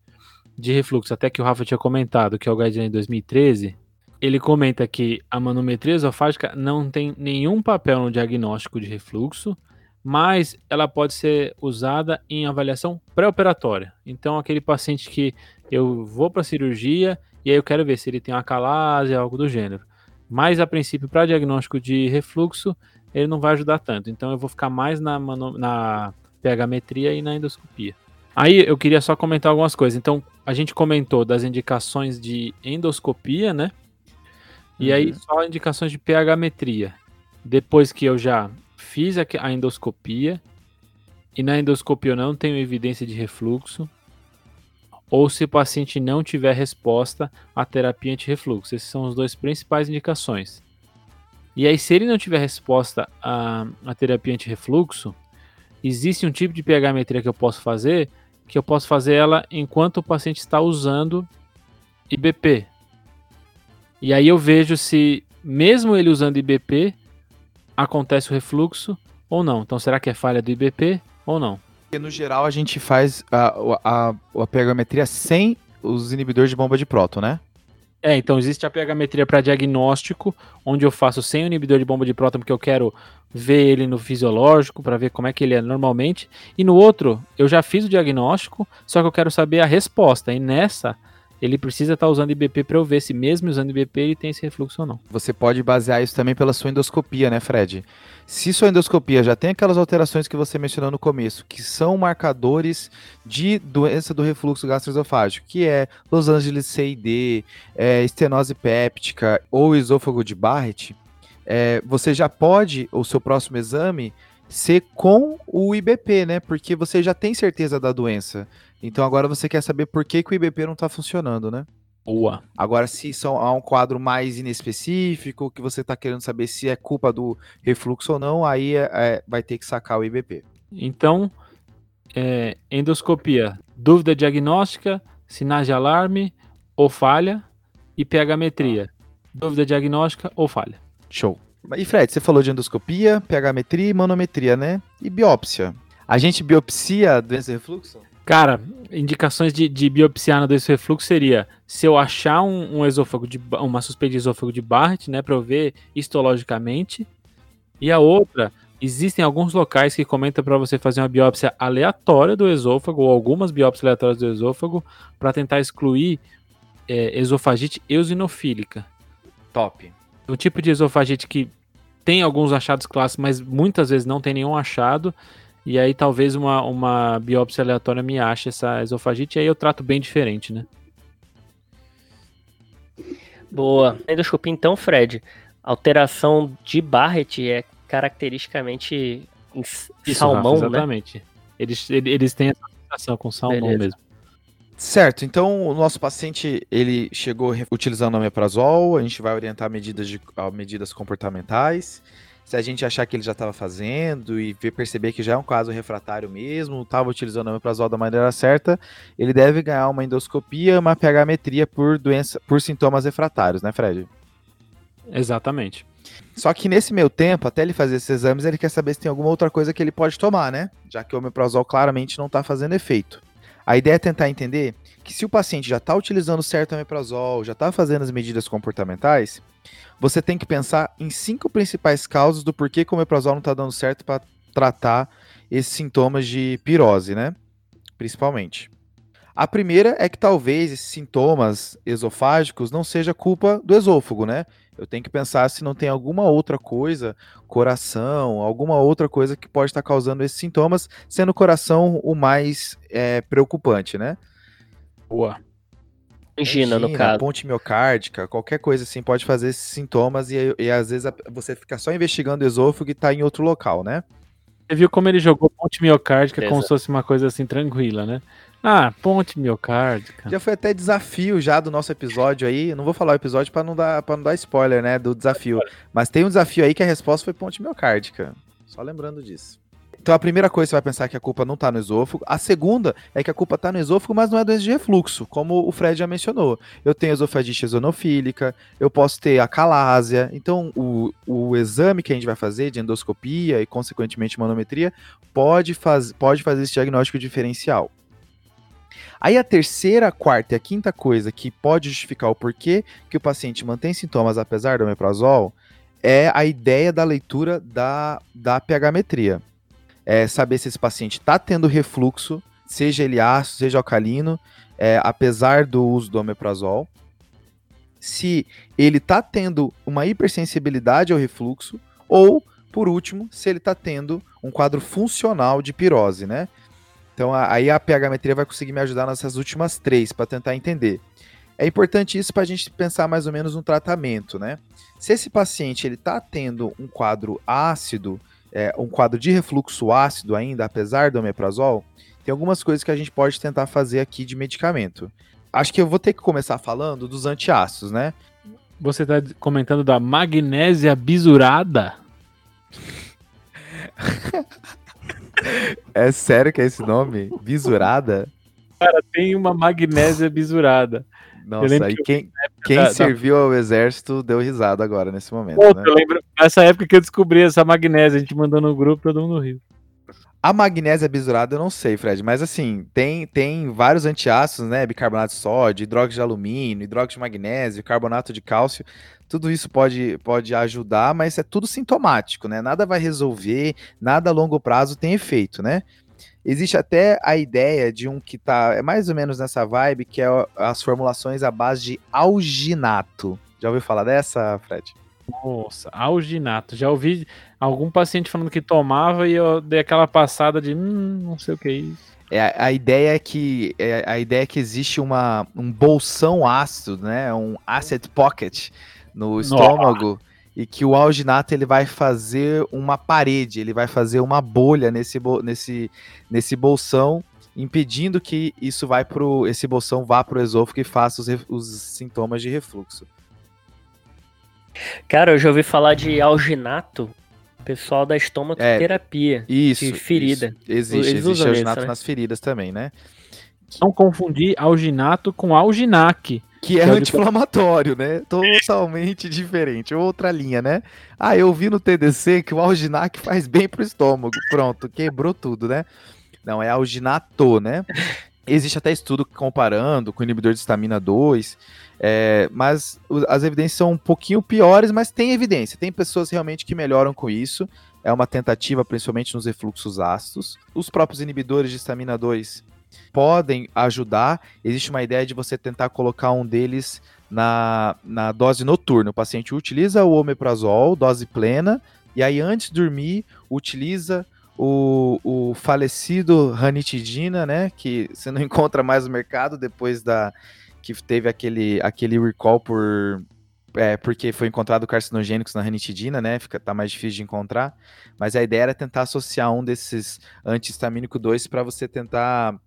de refluxo, até que o Rafa tinha comentado, que é o guideline 2013, ele comenta que a manometria esofágica não tem nenhum papel no diagnóstico de refluxo, mas ela pode ser usada em avaliação pré-operatória. Então, aquele paciente que eu vou para a cirurgia e aí eu quero ver se ele tem uma calásia, algo do gênero. Mas a princípio, para diagnóstico de refluxo, ele não vai ajudar tanto. Então eu vou ficar mais na, na pH-metria e na endoscopia. Aí eu queria só comentar algumas coisas. Então, a gente comentou das indicações de endoscopia, né? E uhum. aí só indicações de pH-metria. Depois que eu já fiz a endoscopia, e na endoscopia eu não tenho evidência de refluxo, ou se o paciente não tiver resposta à terapia anti-refluxo. Essas são as duas principais indicações. E aí, se ele não tiver resposta à, à terapia anti-refluxo, existe um tipo de pH-metria que eu posso fazer, que eu posso fazer ela enquanto o paciente está usando IBP. E aí eu vejo se, mesmo ele usando IBP, acontece o refluxo ou não. Então, será que é falha do IBP ou não? Porque no geral a gente faz a, a, a pH-metria sem os inibidores de bomba de próton, né? É, então existe a pH-metria para diagnóstico, onde eu faço sem o inibidor de bomba de próton, porque eu quero ver ele no fisiológico, para ver como é que ele é normalmente. E no outro, eu já fiz o diagnóstico, só que eu quero saber a resposta. E nessa, ele precisa estar tá usando IBP para eu ver se mesmo usando IBP ele tem esse refluxo ou não. Você pode basear isso também pela sua endoscopia, né, Fred? Se sua endoscopia já tem aquelas alterações que você mencionou no começo, que são marcadores de doença do refluxo gastroesofágico, que é Los Angeles CID, é, estenose péptica ou esôfago de Barrett, é, você já pode, o seu próximo exame, ser com o IBP, né? Porque você já tem certeza da doença. Então agora você quer saber por que, que o IBP não está funcionando, né? Boa. Agora, se são, há um quadro mais inespecífico, que você está querendo saber se é culpa do refluxo ou não, aí é, é, vai ter que sacar o IBP. Então, é, endoscopia, dúvida diagnóstica, sinais de alarme ou falha, e pH-metria, dúvida diagnóstica ou falha. Show. E Fred, você falou de endoscopia, pH-metria e manometria, né? E biópsia. A gente biopsia doença de refluxo? Cara, indicações de, de biopsia desse refluxo seria se eu achar um, um, esôfago de uma suspeita de esôfago de Barrett, né, para eu ver histologicamente. E a outra, existem alguns locais que comentam para você fazer uma biópsia aleatória do esôfago ou algumas biópsias aleatórias do esôfago para tentar excluir é, esofagite eosinofílica. Top. O tipo de esofagite que tem alguns achados clássicos, mas muitas vezes não tem nenhum achado e aí talvez uma, uma biópsia aleatória me ache essa esofagite, e aí eu trato bem diferente, né? Boa. Endoscopia, então, Fred, alteração de Barrett é caracteristicamente em Isso, salmão, Rafa, exatamente. né? Eles, eles têm essa sensação com salmão Beleza. mesmo. Certo, então o nosso paciente ele chegou utilizando o omeprazol, a gente vai orientar medidas, de, medidas comportamentais. Se a gente achar que ele já estava fazendo e perceber que já é um caso refratário mesmo, estava utilizando o omeprazol da maneira certa, ele deve ganhar uma endoscopia, uma pHmetria por doença, por sintomas refratários, né, Fred? Exatamente. Só que nesse meio tempo, até ele fazer esses exames, ele quer saber se tem alguma outra coisa que ele pode tomar, né? Já que o omeprazol claramente não está fazendo efeito. A ideia é tentar entender que se o paciente já está utilizando certo omeprazol, já está fazendo as medidas comportamentais, você tem que pensar em cinco principais causas do porquê que o omeprazol não está dando certo para tratar esses sintomas de pirose, né? Principalmente. A primeira é que talvez esses sintomas esofágicos não seja culpa do esôfago, né? Eu tenho que pensar se não tem alguma outra coisa, coração, alguma outra coisa que pode estar causando esses sintomas, sendo o coração o mais é, preocupante, né? Boa. Angina, no caso. Ponte miocárdica, qualquer coisa assim pode fazer esses sintomas e, e às vezes você fica só investigando o esôfago e está em outro local, né? Você viu como ele jogou ponte miocárdica Beleza. como se fosse uma coisa assim tranquila, né? Ah, ponte miocárdica. Já foi até desafio já do nosso episódio aí. Não vou falar o episódio para não dar para não dar spoiler, né, do desafio. Mas tem um desafio aí que a resposta foi ponte miocárdica. Só lembrando disso. Então a primeira coisa você vai pensar que a culpa não está no esôfago. A segunda é que a culpa está no esôfago, mas não é doença de refluxo, como o Fred já mencionou. Eu tenho esofagite exonofílica, eu posso ter acalásia. Então o, o exame que a gente vai fazer de endoscopia e consequentemente manometria pode, faz, pode fazer esse diagnóstico diferencial. Aí a terceira, quarta e a quinta coisa que pode justificar o porquê que o paciente mantém sintomas apesar do omeprazol é a ideia da leitura da, da pHmetria. É saber se esse paciente está tendo refluxo, seja ele ácido, seja alcalino, é, apesar do uso do omeprazol. Se ele está tendo uma hipersensibilidade ao refluxo, ou, por último, se ele está tendo um quadro funcional de pirose, né? Então aí a pHmetria vai conseguir me ajudar nessas últimas três para tentar entender. É importante isso para a gente pensar mais ou menos no tratamento, né? Se esse paciente ele está tendo um quadro ácido, é, um quadro de refluxo ácido ainda, apesar do omeprazol, tem algumas coisas que a gente pode tentar fazer aqui de medicamento. Acho que eu vou ter que começar falando dos antiácidos, né? Você está comentando da magnésia bisurada? <laughs> É sério que é esse nome? Bisurada? Cara, tem uma magnésia bisurada. Nossa, e quem, quem da, serviu da... ao exército deu risada agora nesse momento. Pô, né? Eu lembro nessa época que eu descobri essa magnésia, a gente mandou no grupo, todo mundo riu. A magnésia bisurada eu não sei, Fred, mas assim, tem, tem vários antiácidos, né? Bicarbonato de sódio, hidróxido de alumínio, hidróxido de magnésio, carbonato de cálcio. Tudo isso pode, pode ajudar, mas é tudo sintomático, né? Nada vai resolver, nada a longo prazo tem efeito, né? Existe até a ideia de um que tá é mais ou menos nessa vibe, que é as formulações à base de alginato. Já ouviu falar dessa, Fred? Nossa, alginato. Já ouvi algum paciente falando que tomava e eu dei aquela passada de hum, não sei o que é isso. É, a ideia é que é, a ideia é que existe uma, um bolsão ácido, né? Um acid pocket no estômago e que o alginato ele vai fazer uma parede, ele vai fazer uma bolha nesse, nesse, nesse bolsão, impedindo que isso vai pro, esse bolsão vá para o esôfago e faça os, os sintomas de refluxo. Cara, eu já ouvi falar de alginato, pessoal da estomacoterapia. É, isso. De ferida. Isso, existe, existe alginato isso, né? nas feridas também, né? Não confundir alginato com alginac. Que é anti-inflamatório, né? <laughs> Totalmente diferente. Outra linha, né? Ah, eu vi no TDC que o alginac faz bem pro estômago. Pronto, quebrou tudo, né? Não, é alginato, né? Existe até estudo comparando com o inibidor de estamina 2, é, mas as evidências são um pouquinho piores, mas tem evidência. Tem pessoas realmente que melhoram com isso. É uma tentativa, principalmente nos refluxos ácidos. Os próprios inibidores de estamina 2 podem ajudar. Existe uma ideia de você tentar colocar um deles na, na dose noturna. O paciente utiliza o omeprazol, dose plena, e aí antes de dormir, utiliza o, o falecido ranitidina, né? Que você não <laughs> encontra mais no mercado depois da que teve aquele, aquele recall por é, porque foi encontrado carcinogênicos na ranitidina, né? Fica, tá mais difícil de encontrar. Mas a ideia era tentar associar um desses antihistamínico 2 para você tentar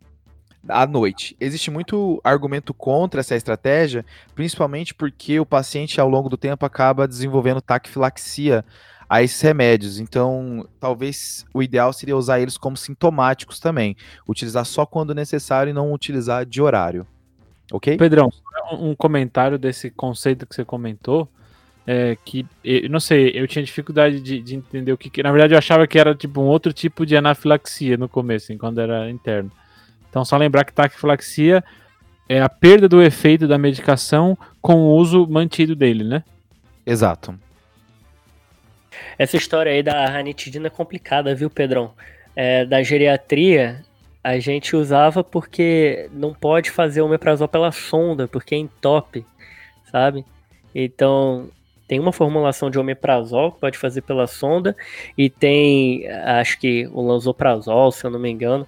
à noite. Existe muito argumento contra essa estratégia, principalmente porque o paciente ao longo do tempo acaba desenvolvendo taquifilaxia a esses remédios. Então, talvez o ideal seria usar eles como sintomáticos também. Utilizar só quando necessário e não utilizar de horário. Ok? Pedrão, um comentário desse conceito que você comentou. É, que eu não sei, eu tinha dificuldade de, de entender o que, que, Na verdade, eu achava que era tipo um outro tipo de anafilaxia no começo, assim, quando era interno. Então, só lembrar que taquifilaxia é a perda do efeito da medicação com o uso mantido dele, né? Exato. Essa história aí da ranitidina é complicada, viu, Pedrão? É, da geriatria, a gente usava porque não pode fazer o omeprazol pela sonda, porque é entope, sabe? Então, tem uma formulação de omeprazol que pode fazer pela sonda e tem, acho que o lanzoprazol, se eu não me engano,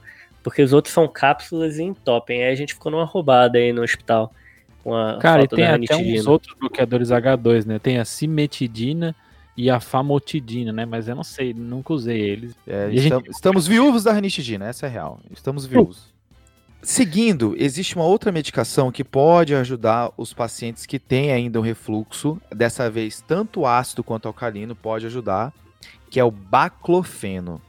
porque os outros são cápsulas e entopem. Aí a gente ficou numa roubada aí no hospital com a Cara, e tem até uns outros bloqueadores H2, né? Tem a cimetidina, e a famotidina, né? Mas eu não sei, nunca usei eles. É, estamos, gente... estamos, viúvos da ranitidina, essa é real. Estamos viúvos. Seguindo, existe uma outra medicação que pode ajudar os pacientes que têm ainda um refluxo, dessa vez tanto ácido quanto alcalino pode ajudar, que é o baclofeno.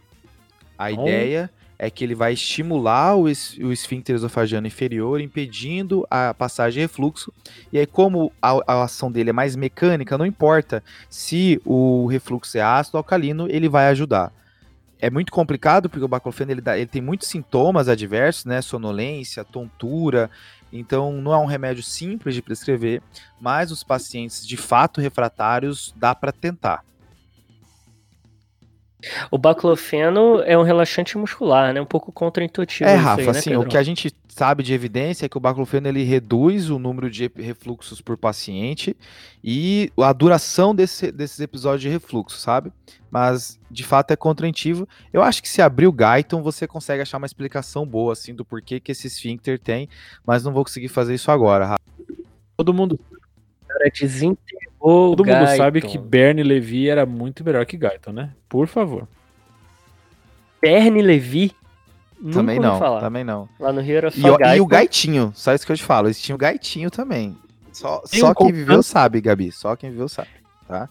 A oh. ideia é que ele vai estimular o, es, o esfíncter esofagiano inferior, impedindo a passagem de refluxo. E aí, como a, a, ação dele é mais mecânica, não importa se o refluxo é ácido ou alcalino, ele vai ajudar. É muito complicado porque o baclofeno ele, dá, ele tem muitos sintomas adversos, né? Sonolência, tontura. Então, não é um remédio simples de prescrever, mas os pacientes de fato refratários dá para tentar. O baclofeno é um relaxante muscular, né? Um pouco contraintuitivo. É, Rafa, aí, né, assim, Pedro? o que a gente sabe de evidência é que o baclofeno ele reduz o número de refluxos por paciente e a duração desse, desses episódios de refluxo, sabe? Mas de fato é contraintuitivo. Eu acho que se abrir o Guyton você consegue achar uma explicação boa assim do porquê que esse esfíncter tem, mas não vou conseguir fazer isso agora, Rafa. Todo mundo cara desenterrou Todo mundo sabe que Bernie Levy era muito melhor que Guyton, né? Por favor. Bernie Levy? Também não, falar. também não. Lá no Rio era só e, e o Gaitinho, só isso que eu te falo. Eles tinham o Gaitinho também. Só, só quem viveu sabe, Gabi. Só quem viveu sabe, tá?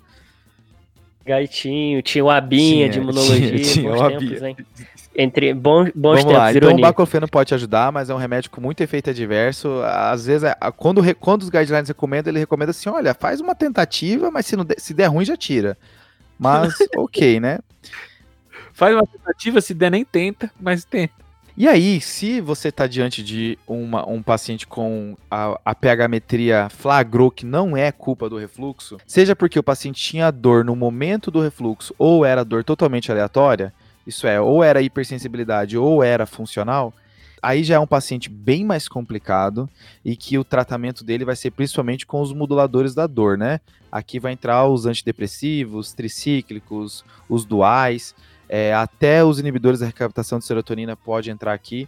Gaitinho, tinha o Abinha tinha, de imunologia. Tinha, tinha o tempos, hein? <laughs> Entre bons, bons Vamos tempos, lá. Então o baclofeno pode ajudar, mas é um remédio com muito efeito adverso. Às vezes, é, quando, quando os guidelines recomendam, ele recomenda assim, olha, faz uma tentativa, mas se, não se der ruim, já tira. Mas, <laughs> ok, né? Faz uma tentativa, se der nem tenta, mas tenta. E aí, se você está diante de uma, um paciente com a, a pHmetria flagrou que não é culpa do refluxo, seja porque o paciente tinha dor no momento do refluxo ou era dor totalmente aleatória, isso é, ou era hipersensibilidade ou era funcional, aí já é um paciente bem mais complicado e que o tratamento dele vai ser principalmente com os moduladores da dor, né? Aqui vai entrar os antidepressivos, tricíclicos, os duais, é, até os inibidores da recaptação de serotonina pode entrar aqui,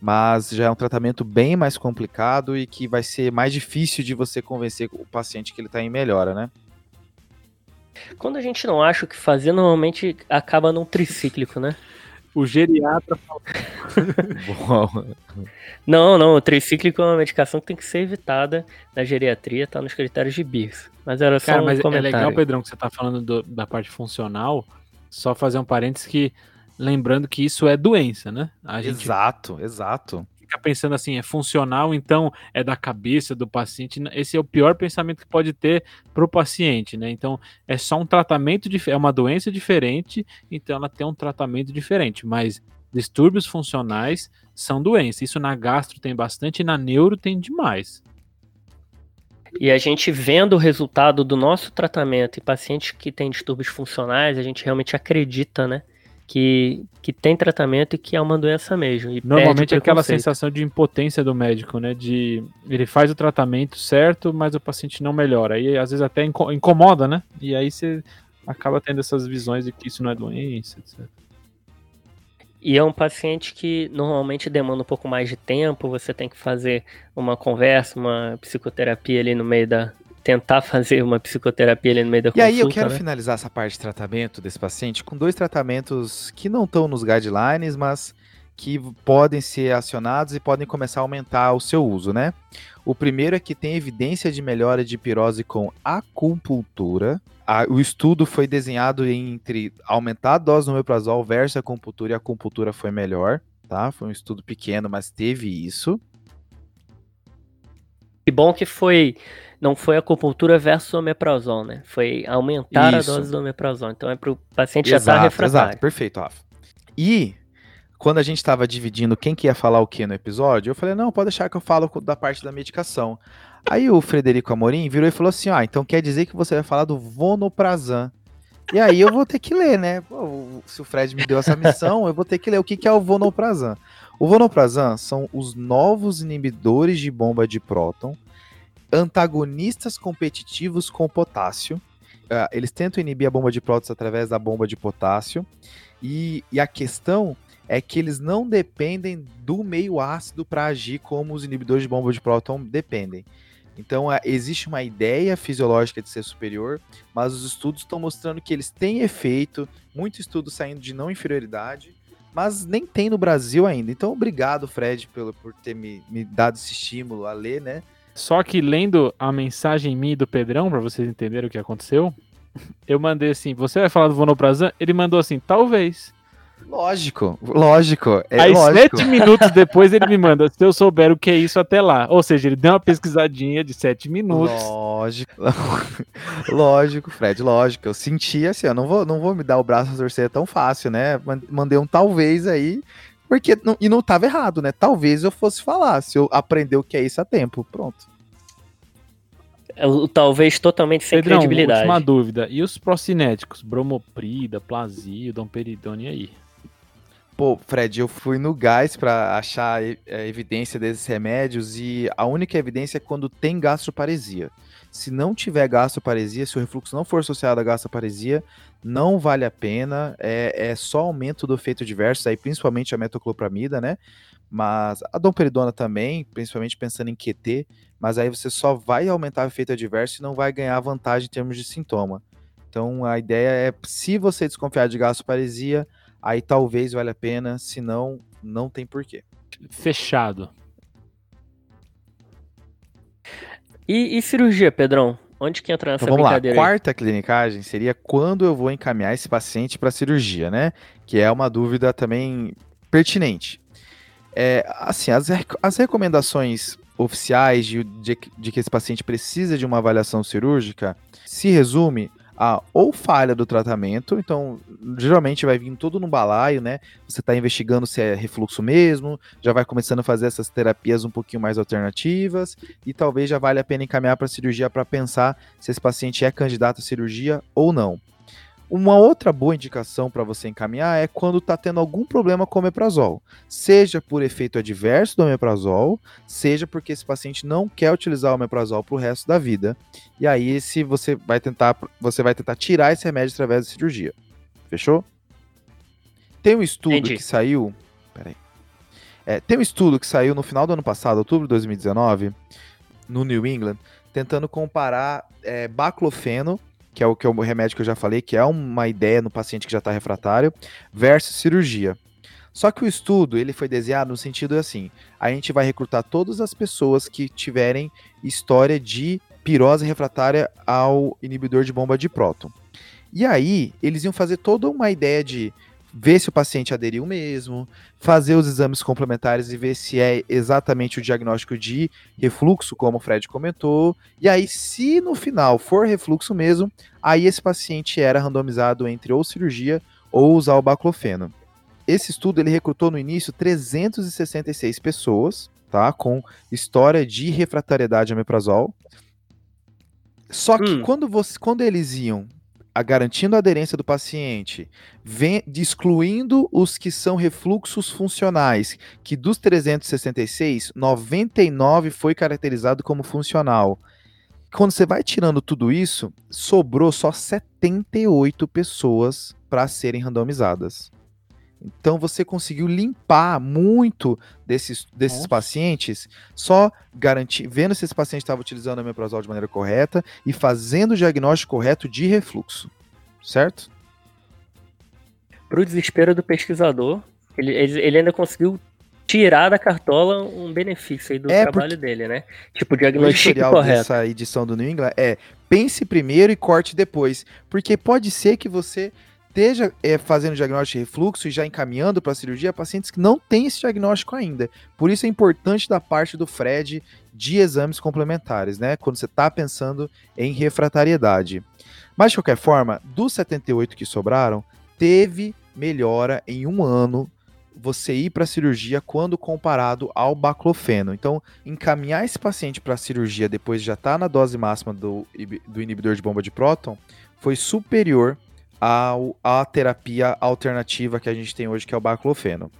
mas já é um tratamento bem mais complicado e que vai ser mais difícil de você convencer o paciente que ele está em melhora, né? Quando a gente não acha o que fazer, normalmente acaba num tricíclico, né? O geriatra <laughs> <laughs> Não, não, o tricíclico é uma medicação que tem que ser evitada na geriatria, tá nos critérios de BIRS. Mas era só Cara, um mas comentário. é legal, Pedrão, que você tá falando do, da parte funcional, só fazer um parênteses que, lembrando que isso é doença, né? A gente... Exato, exato fica pensando assim, é funcional, então é da cabeça do paciente. Esse é o pior pensamento que pode ter para o paciente, né? Então é só um tratamento, é uma doença diferente, então ela tem um tratamento diferente, mas distúrbios funcionais são doenças. Isso na gastro tem bastante e na neuro tem demais. E a gente vendo o resultado do nosso tratamento em pacientes que têm distúrbios funcionais, a gente realmente acredita, né? Que, que tem tratamento e que é uma doença mesmo. Normalmente é aquela sensação de impotência do médico, né? De ele faz o tratamento certo, mas o paciente não melhora. Aí às vezes até incomoda, né? E aí você acaba tendo essas visões de que isso não é doença, etc. E é um paciente que normalmente demanda um pouco mais de tempo, você tem que fazer uma conversa, uma psicoterapia ali no meio da. Tentar fazer uma psicoterapia ali no meio da e consulta. E aí eu quero né? finalizar essa parte de tratamento desse paciente com dois tratamentos que não estão nos guidelines, mas que podem ser acionados e podem começar a aumentar o seu uso, né? O primeiro é que tem evidência de melhora de pirose com acupuntura. o estudo foi desenhado entre aumentar a dose do omeprazol versus acupuntura e a acupuntura foi melhor, tá? Foi um estudo pequeno, mas teve isso. Que bom que foi não foi acupuntura versus omeprazol, né? Foi aumentar Isso. a dose do omeprazol. Então é para o paciente exato, já estar refratário. Exato, perfeito, Rafa. E quando a gente estava dividindo quem que ia falar o que no episódio, eu falei, não, pode deixar que eu falo da parte da medicação. Aí o Frederico Amorim virou e falou assim, ah, então quer dizer que você vai falar do Vonoprazan. E aí eu vou ter que ler, né? Pô, se o Fred me deu essa missão, eu vou ter que ler o que, que é o Vonoprazan. O Vonoprazan são os novos inibidores de bomba de próton, antagonistas competitivos com potássio. Uh, eles tentam inibir a bomba de prótons através da bomba de potássio. E, e a questão é que eles não dependem do meio ácido para agir como os inibidores de bomba de próton dependem. Então, é, existe uma ideia fisiológica de ser superior, mas os estudos estão mostrando que eles têm efeito, muito estudo saindo de não inferioridade, mas nem tem no Brasil ainda. Então, obrigado, Fred, pelo, por ter me, me dado esse estímulo a ler, né? Só que lendo a mensagem minha do Pedrão, para vocês entenderem o que aconteceu, <laughs> eu mandei assim: você vai falar do Vonoprazan? Ele mandou assim: talvez. Lógico, lógico. É Aí, lógico. sete <laughs> minutos depois, ele me manda, se eu souber o que é isso até lá. Ou seja, ele deu uma pesquisadinha de sete minutos. Lógico, <laughs> lógico, Fred, lógico. Eu senti assim, eu não vou, não vou me dar o braço a torcer tão fácil, né? Mandei um talvez aí, porque, não, e não tava errado, né? Talvez eu fosse falar, se eu aprender o que é isso a tempo. Pronto. É talvez totalmente sem Pedrão, credibilidade. última dúvida. E os procinéticos? Bromoprida, Plasio, Domperidone, e aí? Pô, Fred, eu fui no gás para achar é, evidência desses remédios e a única evidência é quando tem gastroparesia. Se não tiver gastroparesia, se o refluxo não for associado à gastroparesia, não vale a pena. É, é só aumento do efeito diverso, aí principalmente a metoclopramida, né? Mas a domperidona também, principalmente pensando em QT, mas aí você só vai aumentar o efeito adverso e não vai ganhar vantagem em termos de sintoma. Então a ideia é, se você desconfiar de gastroparesia, aí talvez valha a pena, se não, não tem porquê. Fechado. E, e cirurgia, Pedrão? Onde que entra nessa então, vamos lá. Quarta clinicagem seria quando eu vou encaminhar esse paciente para cirurgia, né? Que é uma dúvida também pertinente. É, assim, as, as recomendações oficiais de, de, de, que esse paciente precisa de uma avaliação cirúrgica se resume a ou falha do tratamento, então geralmente vai vir tudo no balaio, né? Você está investigando se é refluxo mesmo, já vai começando a fazer essas terapias um pouquinho mais alternativas e talvez já vale a pena encaminhar para cirurgia para pensar se esse paciente é candidato à cirurgia ou não. Uma outra boa indicação para você encaminhar é quando está tendo algum problema com o omeprazol, seja por efeito adverso do omeprazol, seja porque esse paciente não quer utilizar o omeprazol para o resto da vida. E aí, se você vai tentar, você vai tentar tirar esse remédio através da cirurgia. Fechou? Tem um estudo Entendi. que saiu. Peraí. É, tem um estudo que saiu no final do ano passado, outubro de 2019, no New England, tentando comparar é, baclofeno que é o que é o remédio que eu já falei, que é uma ideia no paciente que já está refratário, versus cirurgia. Só que o estudo ele foi desenhado no sentido assim: a gente vai recrutar todas as pessoas que tiverem história de pirose refratária ao inibidor de bomba de próton. E aí, eles iam fazer toda uma ideia de ver se o paciente aderiu mesmo, fazer os exames complementares e ver se é exatamente o diagnóstico de refluxo, como o Fred comentou. E aí, se no final for refluxo mesmo, aí esse paciente era randomizado entre ou cirurgia ou usar o baclofeno. Esse estudo ele recrutou no início 366 pessoas, tá, com história de refratariedade a meprazol. Só que hum. quando, você, quando eles iam a, garantindo a aderência do paciente, vem, excluindo os que são refluxos funcionais, que dos 366, 99 foi caracterizado como funcional. Quando você vai tirando tudo isso, sobrou só 78 pessoas para serem randomizadas. Então você conseguiu limpar muito desses, desses pacientes, só garantir, vendo se esse paciente estava utilizando a omeprazol de maneira correta e fazendo o diagnóstico correto de refluxo, certo? Para o desespero do pesquisador, ele, ele ainda conseguiu tirar da cartola um benefício aí do é trabalho dele, né? Tipo, diagnóstico o correto. dessa edição do New England é pense primeiro e corte depois, porque pode ser que você esteja é, fazendo diagnóstico de refluxo e já encaminhando para a cirurgia pacientes que não têm esse diagnóstico ainda. Por isso é importante da parte do Fred de exames complementares, né? Quando você está pensando em refratariedade. Mas de qualquer forma, dos 78 que sobraram, teve melhora em um ano você ir para a cirurgia quando comparado ao baclofeno. Então, encaminhar esse paciente para a cirurgia depois de já estar tá na dose máxima do, do inibidor de bomba de próton foi superior ao, à terapia alternativa que a gente tem hoje, que é o baclofeno.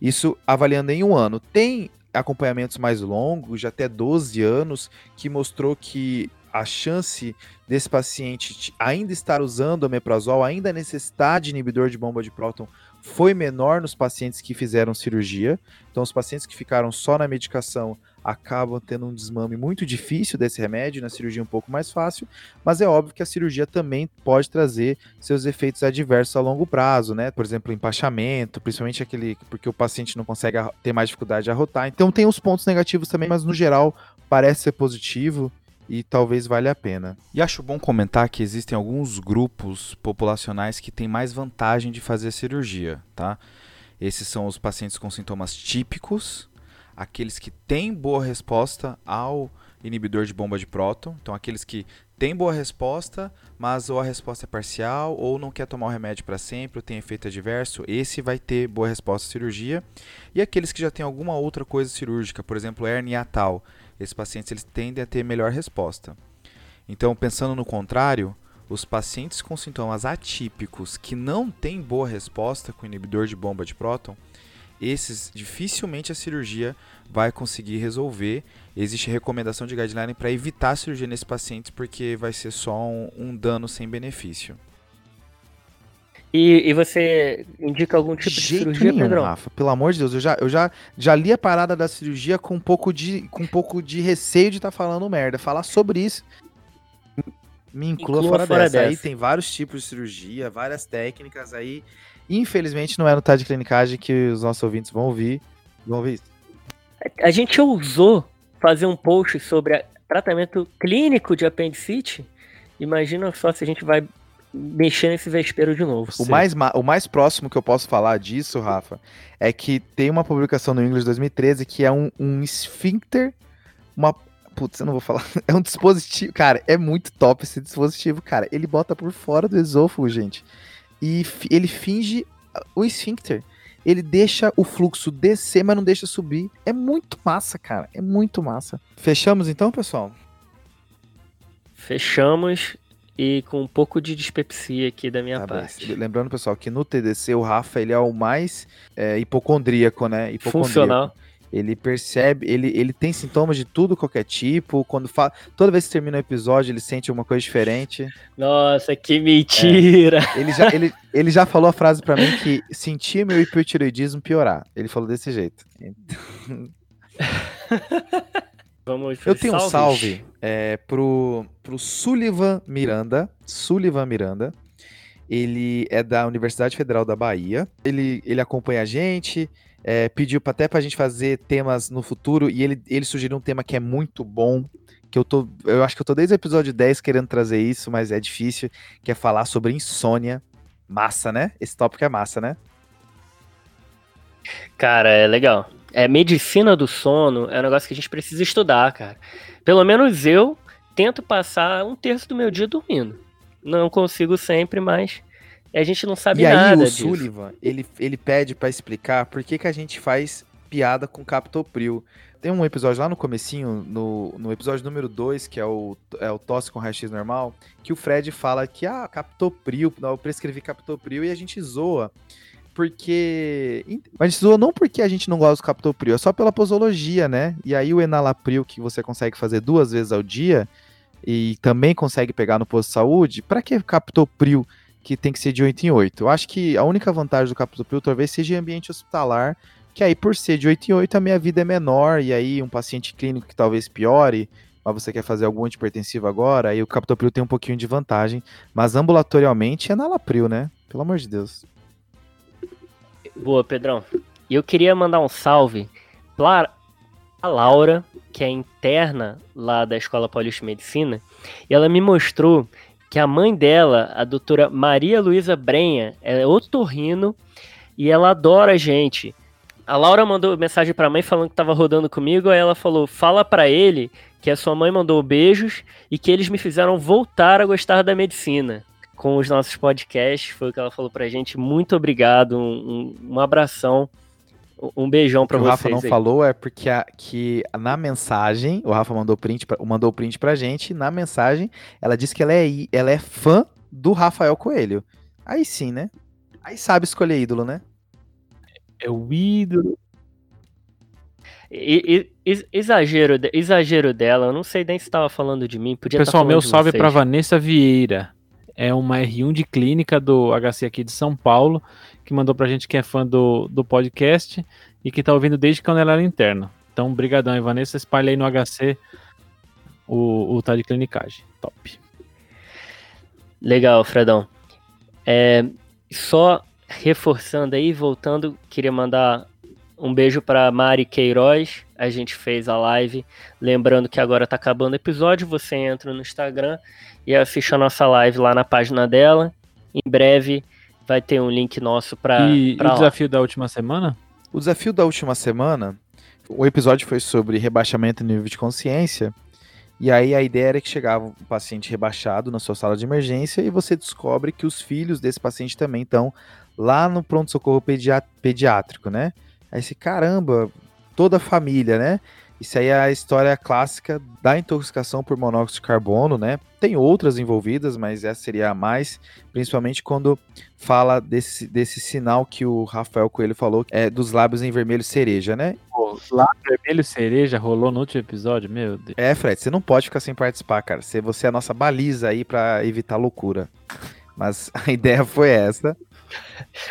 Isso avaliando em um ano. Tem acompanhamentos mais longos, de até 12 anos, que mostrou que a chance desse paciente ainda estar usando omeprazol, ainda necessitar de inibidor de bomba de próton, foi menor nos pacientes que fizeram cirurgia. Então, os pacientes que ficaram só na medicação acabam tendo um desmame muito difícil desse remédio, na cirurgia um pouco mais fácil, mas é óbvio que a cirurgia também pode trazer seus efeitos adversos a longo prazo, né? Por exemplo, empachamento, principalmente aquele porque o paciente não consegue ter mais dificuldade de arrotar. Então tem os pontos negativos também, mas no geral parece ser positivo e talvez valha a pena. E acho bom comentar que existem alguns grupos populacionais que têm mais vantagem de fazer cirurgia, tá? Esses são os pacientes com sintomas típicos, aqueles que têm boa resposta ao inibidor de bomba de próton, então aqueles que têm boa resposta, mas ou a resposta é parcial, ou não quer tomar o remédio para sempre, ou tem efeito adverso, esse vai ter boa resposta à cirurgia. E aqueles que já têm alguma outra coisa cirúrgica, por exemplo, hernia tal, esses pacientes eles tendem a ter melhor resposta. Então, pensando no contrário, os pacientes com sintomas atípicos que não têm boa resposta com inibidor de bomba de próton, esses dificilmente a cirurgia vai conseguir resolver. Existe recomendação de guideline para evitar a cirurgia nesses pacientes porque vai ser só um, um dano sem benefício. E, e, você indica algum tipo de Jeito cirurgia, nenhum, Pedrão? Rafa, pelo amor de Deus, eu já, eu já, já li a parada da cirurgia com um pouco de, com um pouco de receio de estar tá falando merda. Falar sobre isso me inclua, inclua fora, fora dessa. dessa. Aí tem vários tipos de cirurgia, várias técnicas aí. Infelizmente não é no de clinicagem que os nossos ouvintes vão ouvir. Vão ouvir isso. A gente ousou fazer um post sobre tratamento clínico de apendicite. Imagina só se a gente vai mexer nesse vespeiro de novo. O mais, o mais próximo que eu posso falar disso, Rafa, é que tem uma publicação no English 2013 que é um, um esfíncter, uma. Putz, eu não vou falar. <laughs> É um dispositivo. Cara, é muito top esse dispositivo, cara. Ele bota por fora do esôfago, gente. E ele finge o esfíncter. Ele deixa o fluxo descer, mas não deixa subir. É muito massa, cara. É muito massa. Fechamos então, pessoal? Fechamos e com um pouco de dispepsia aqui da minha tá parte. Bem. Lembrando, pessoal, que no TDC o Rafa ele é o mais é, hipocondríaco, né? Hipocondríaco. Funcional. Ele percebe, ele, ele tem sintomas de tudo, qualquer tipo. Quando fala, toda vez que termina o episódio, ele sente alguma coisa diferente. Nossa, que mentira! É, ele, já, ele, ele já falou a frase para mim que sentia meu hipotiroidismo piorar. Ele falou desse jeito. Então... <laughs> Vamos Eu tenho salves. um salve é, pro, pro Sullivan Miranda. Sullivan Miranda. Ele é da Universidade Federal da Bahia. Ele, ele acompanha a gente, é, pediu até pra gente fazer temas no futuro e ele, ele sugeriu um tema que é muito bom. Que eu tô. Eu acho que eu tô desde o episódio 10 querendo trazer isso, mas é difícil. Que é falar sobre insônia. Massa, né? Esse tópico é massa, né? Cara, é legal é, medicina do sono é um negócio que a gente precisa estudar, cara. Pelo menos eu tento passar um terço do meu dia dormindo. Não consigo sempre, mas a gente não sabe e nada aí, o disso. Sullivan, ele, ele pede para explicar por que, que a gente faz piada com captopril. Tem um episódio lá no comecinho, no, no episódio número 2, que é o, é o tosse com raio-x normal, que o Fred fala que, ah, captopril, eu prescrevi captopril e a gente zoa porque. A gente zoa não porque a gente não gosta do captopril, é só pela posologia, né? E aí o enalapril, que você consegue fazer duas vezes ao dia, e também consegue pegar no posto de saúde, para que captopril que tem que ser de 8 em 8. Eu acho que a única vantagem do captopril talvez seja ambiente hospitalar, que aí por ser de 8 em 8 a minha vida é menor, e aí um paciente clínico que talvez piore, mas você quer fazer algum antipertensivo agora, aí o captopril tem um pouquinho de vantagem, mas ambulatorialmente é nalapril, né? Pelo amor de Deus. Boa, Pedrão. E eu queria mandar um salve para a Laura, que é interna lá da Escola Paulista de Medicina, e ela me mostrou que a mãe dela, a doutora Maria Luísa Brenha, é otorrino e ela adora a gente. A Laura mandou mensagem para a mãe falando que estava rodando comigo, aí ela falou: "Fala para ele que a sua mãe mandou beijos e que eles me fizeram voltar a gostar da medicina." Com os nossos podcasts, foi o que ela falou pra gente. Muito obrigado, um, um abração um beijão para vocês. O Rafa não aí. falou é porque a, que na mensagem, o Rafa mandou print, pra, mandou print pra gente, na mensagem, ela disse que ela é, ela é fã do Rafael Coelho. Aí sim, né? Aí sabe escolher ídolo, né? É o ídolo. E, e, exagero, exagero dela, eu não sei nem se estava falando de mim. Podia tá Pessoal, meu salve para Vanessa Vieira. É uma R1 de clínica do HC aqui de São Paulo que mandou pra gente que é fã do, do podcast e que tá ouvindo desde quando ela era interna. Então, brigadão, e Vanessa, espalha aí no HC o, o tá de clinicagem. Top. Legal, Fredão. É, só reforçando aí, voltando, queria mandar um beijo para Mari Queiroz. A gente fez a live. Lembrando que agora tá acabando o episódio. Você entra no Instagram e assiste a nossa live lá na página dela. Em breve vai ter um link nosso para. E, pra e o desafio da última semana? O desafio da última semana, o episódio foi sobre rebaixamento no nível de consciência. E aí a ideia era que chegava um paciente rebaixado na sua sala de emergência e você descobre que os filhos desse paciente também estão lá no pronto-socorro pediátrico, né? Aí esse caramba, toda a família, né? Isso aí é a história clássica da intoxicação por monóxido de carbono, né? Tem outras envolvidas, mas essa seria a mais, principalmente quando fala desse, desse sinal que o Rafael Coelho falou, é dos lábios em vermelho cereja, né? O lábio vermelho cereja rolou no último episódio, meu Deus. É, Fred, você não pode ficar sem participar, cara. Você, você é a nossa baliza aí para evitar loucura. Mas <laughs> a ideia foi essa.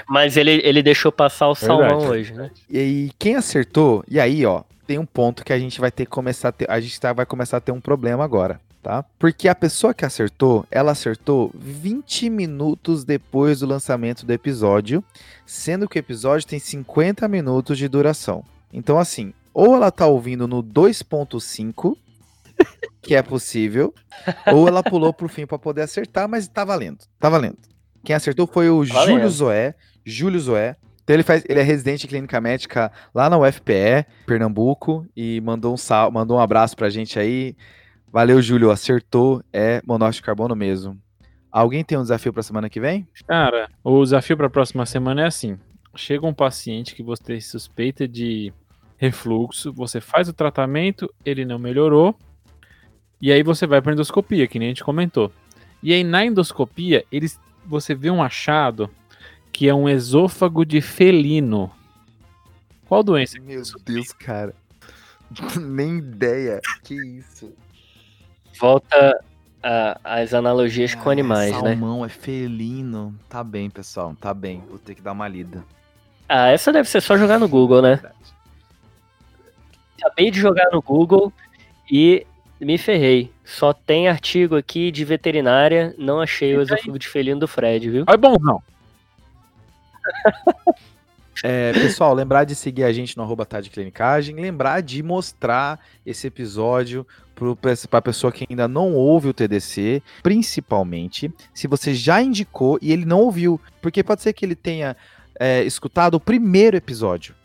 Mas ele, ele deixou passar o salmão hoje, né? E quem acertou, e aí, ó, tem um ponto que a gente vai ter que começar a ter, a gente tá, vai começar a ter um problema agora, tá? Porque a pessoa que acertou, ela acertou 20 minutos depois do lançamento do episódio, sendo que o episódio tem 50 minutos de duração. Então assim, ou ela tá ouvindo no 2.5, <laughs> que é possível, ou ela pulou pro fim para poder acertar, mas tá valendo. Tá valendo. Quem acertou foi o valendo. Júlio Zoé, Júlio Zoé, então ele faz, ele é residente de clínica médica lá na UFPE, Pernambuco, e mandou um sal, mandou um abraço pra gente aí. Valeu, Júlio, acertou, é monóxido de carbono mesmo. Alguém tem um desafio para semana que vem? Cara, o desafio para a próxima semana é assim: chega um paciente que você suspeita de refluxo, você faz o tratamento, ele não melhorou, e aí você vai para endoscopia, que nem a gente comentou. E aí na endoscopia, eles, você vê um achado que é um esôfago de felino. Qual doença? Meu Deus, cara. <laughs> Nem ideia. Que isso? Volta às analogias ah, com animais, salmão né? Salmão é felino. Tá bem, pessoal. Tá bem. Vou ter que dar uma lida. Ah, essa deve ser só jogar no Google, né? Acabei de jogar no Google e me ferrei. Só tem artigo aqui de veterinária, não achei o esôfago de felino do Fred, viu? É bom, não. É, pessoal, lembrar de seguir a gente no arroba tá de clinicagem, lembrar de mostrar esse episódio para a pessoa que ainda não ouve o TDC, principalmente se você já indicou e ele não ouviu, porque pode ser que ele tenha é, escutado o primeiro episódio.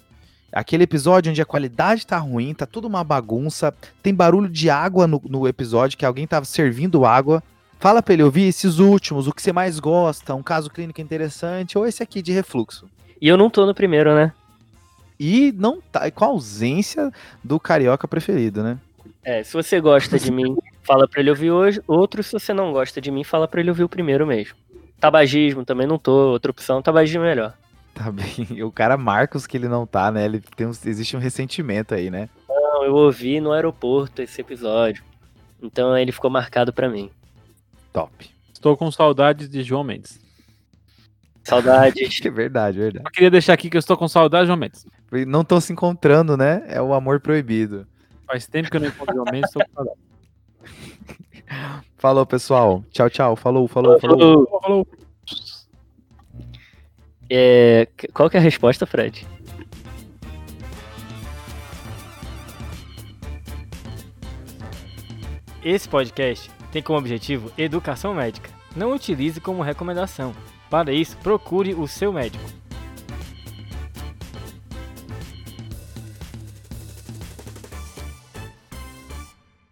Aquele episódio onde a qualidade tá ruim, tá tudo uma bagunça, tem barulho de água no, no episódio, que alguém tava servindo água. Fala pra ele ouvir esses últimos, o que você mais gosta, um caso clínico interessante, ou esse aqui de refluxo. E eu não tô no primeiro, né? E não tá com a ausência do carioca preferido, né? É, se você gosta de mim, fala pra ele ouvir hoje. Outro, se você não gosta de mim, fala pra ele ouvir o primeiro mesmo. Tabagismo também não tô. Outra opção, tabagismo é melhor. Tá bem. <laughs> O cara Marcos que ele não tá, né? Ele tem um, existe um ressentimento aí, né? Não, eu ouvi no aeroporto esse episódio. Então ele ficou marcado para mim. Top. Estou com saudades de João Mendes. Saudades. <laughs> É verdade, verdade. Eu queria deixar aqui que eu estou com saudade, João Mendes. Não estão se encontrando, né? É o amor proibido. Faz tempo que eu não encontro João Mendes, estou com saudade. <laughs> Falou, pessoal. Tchau, tchau. Falou, falou, falou. Falou. Falou. É, qual que é a resposta, Fred? Esse podcast tem como objetivo educação médica. Não utilize como recomendação. Para isso, procure o seu médico.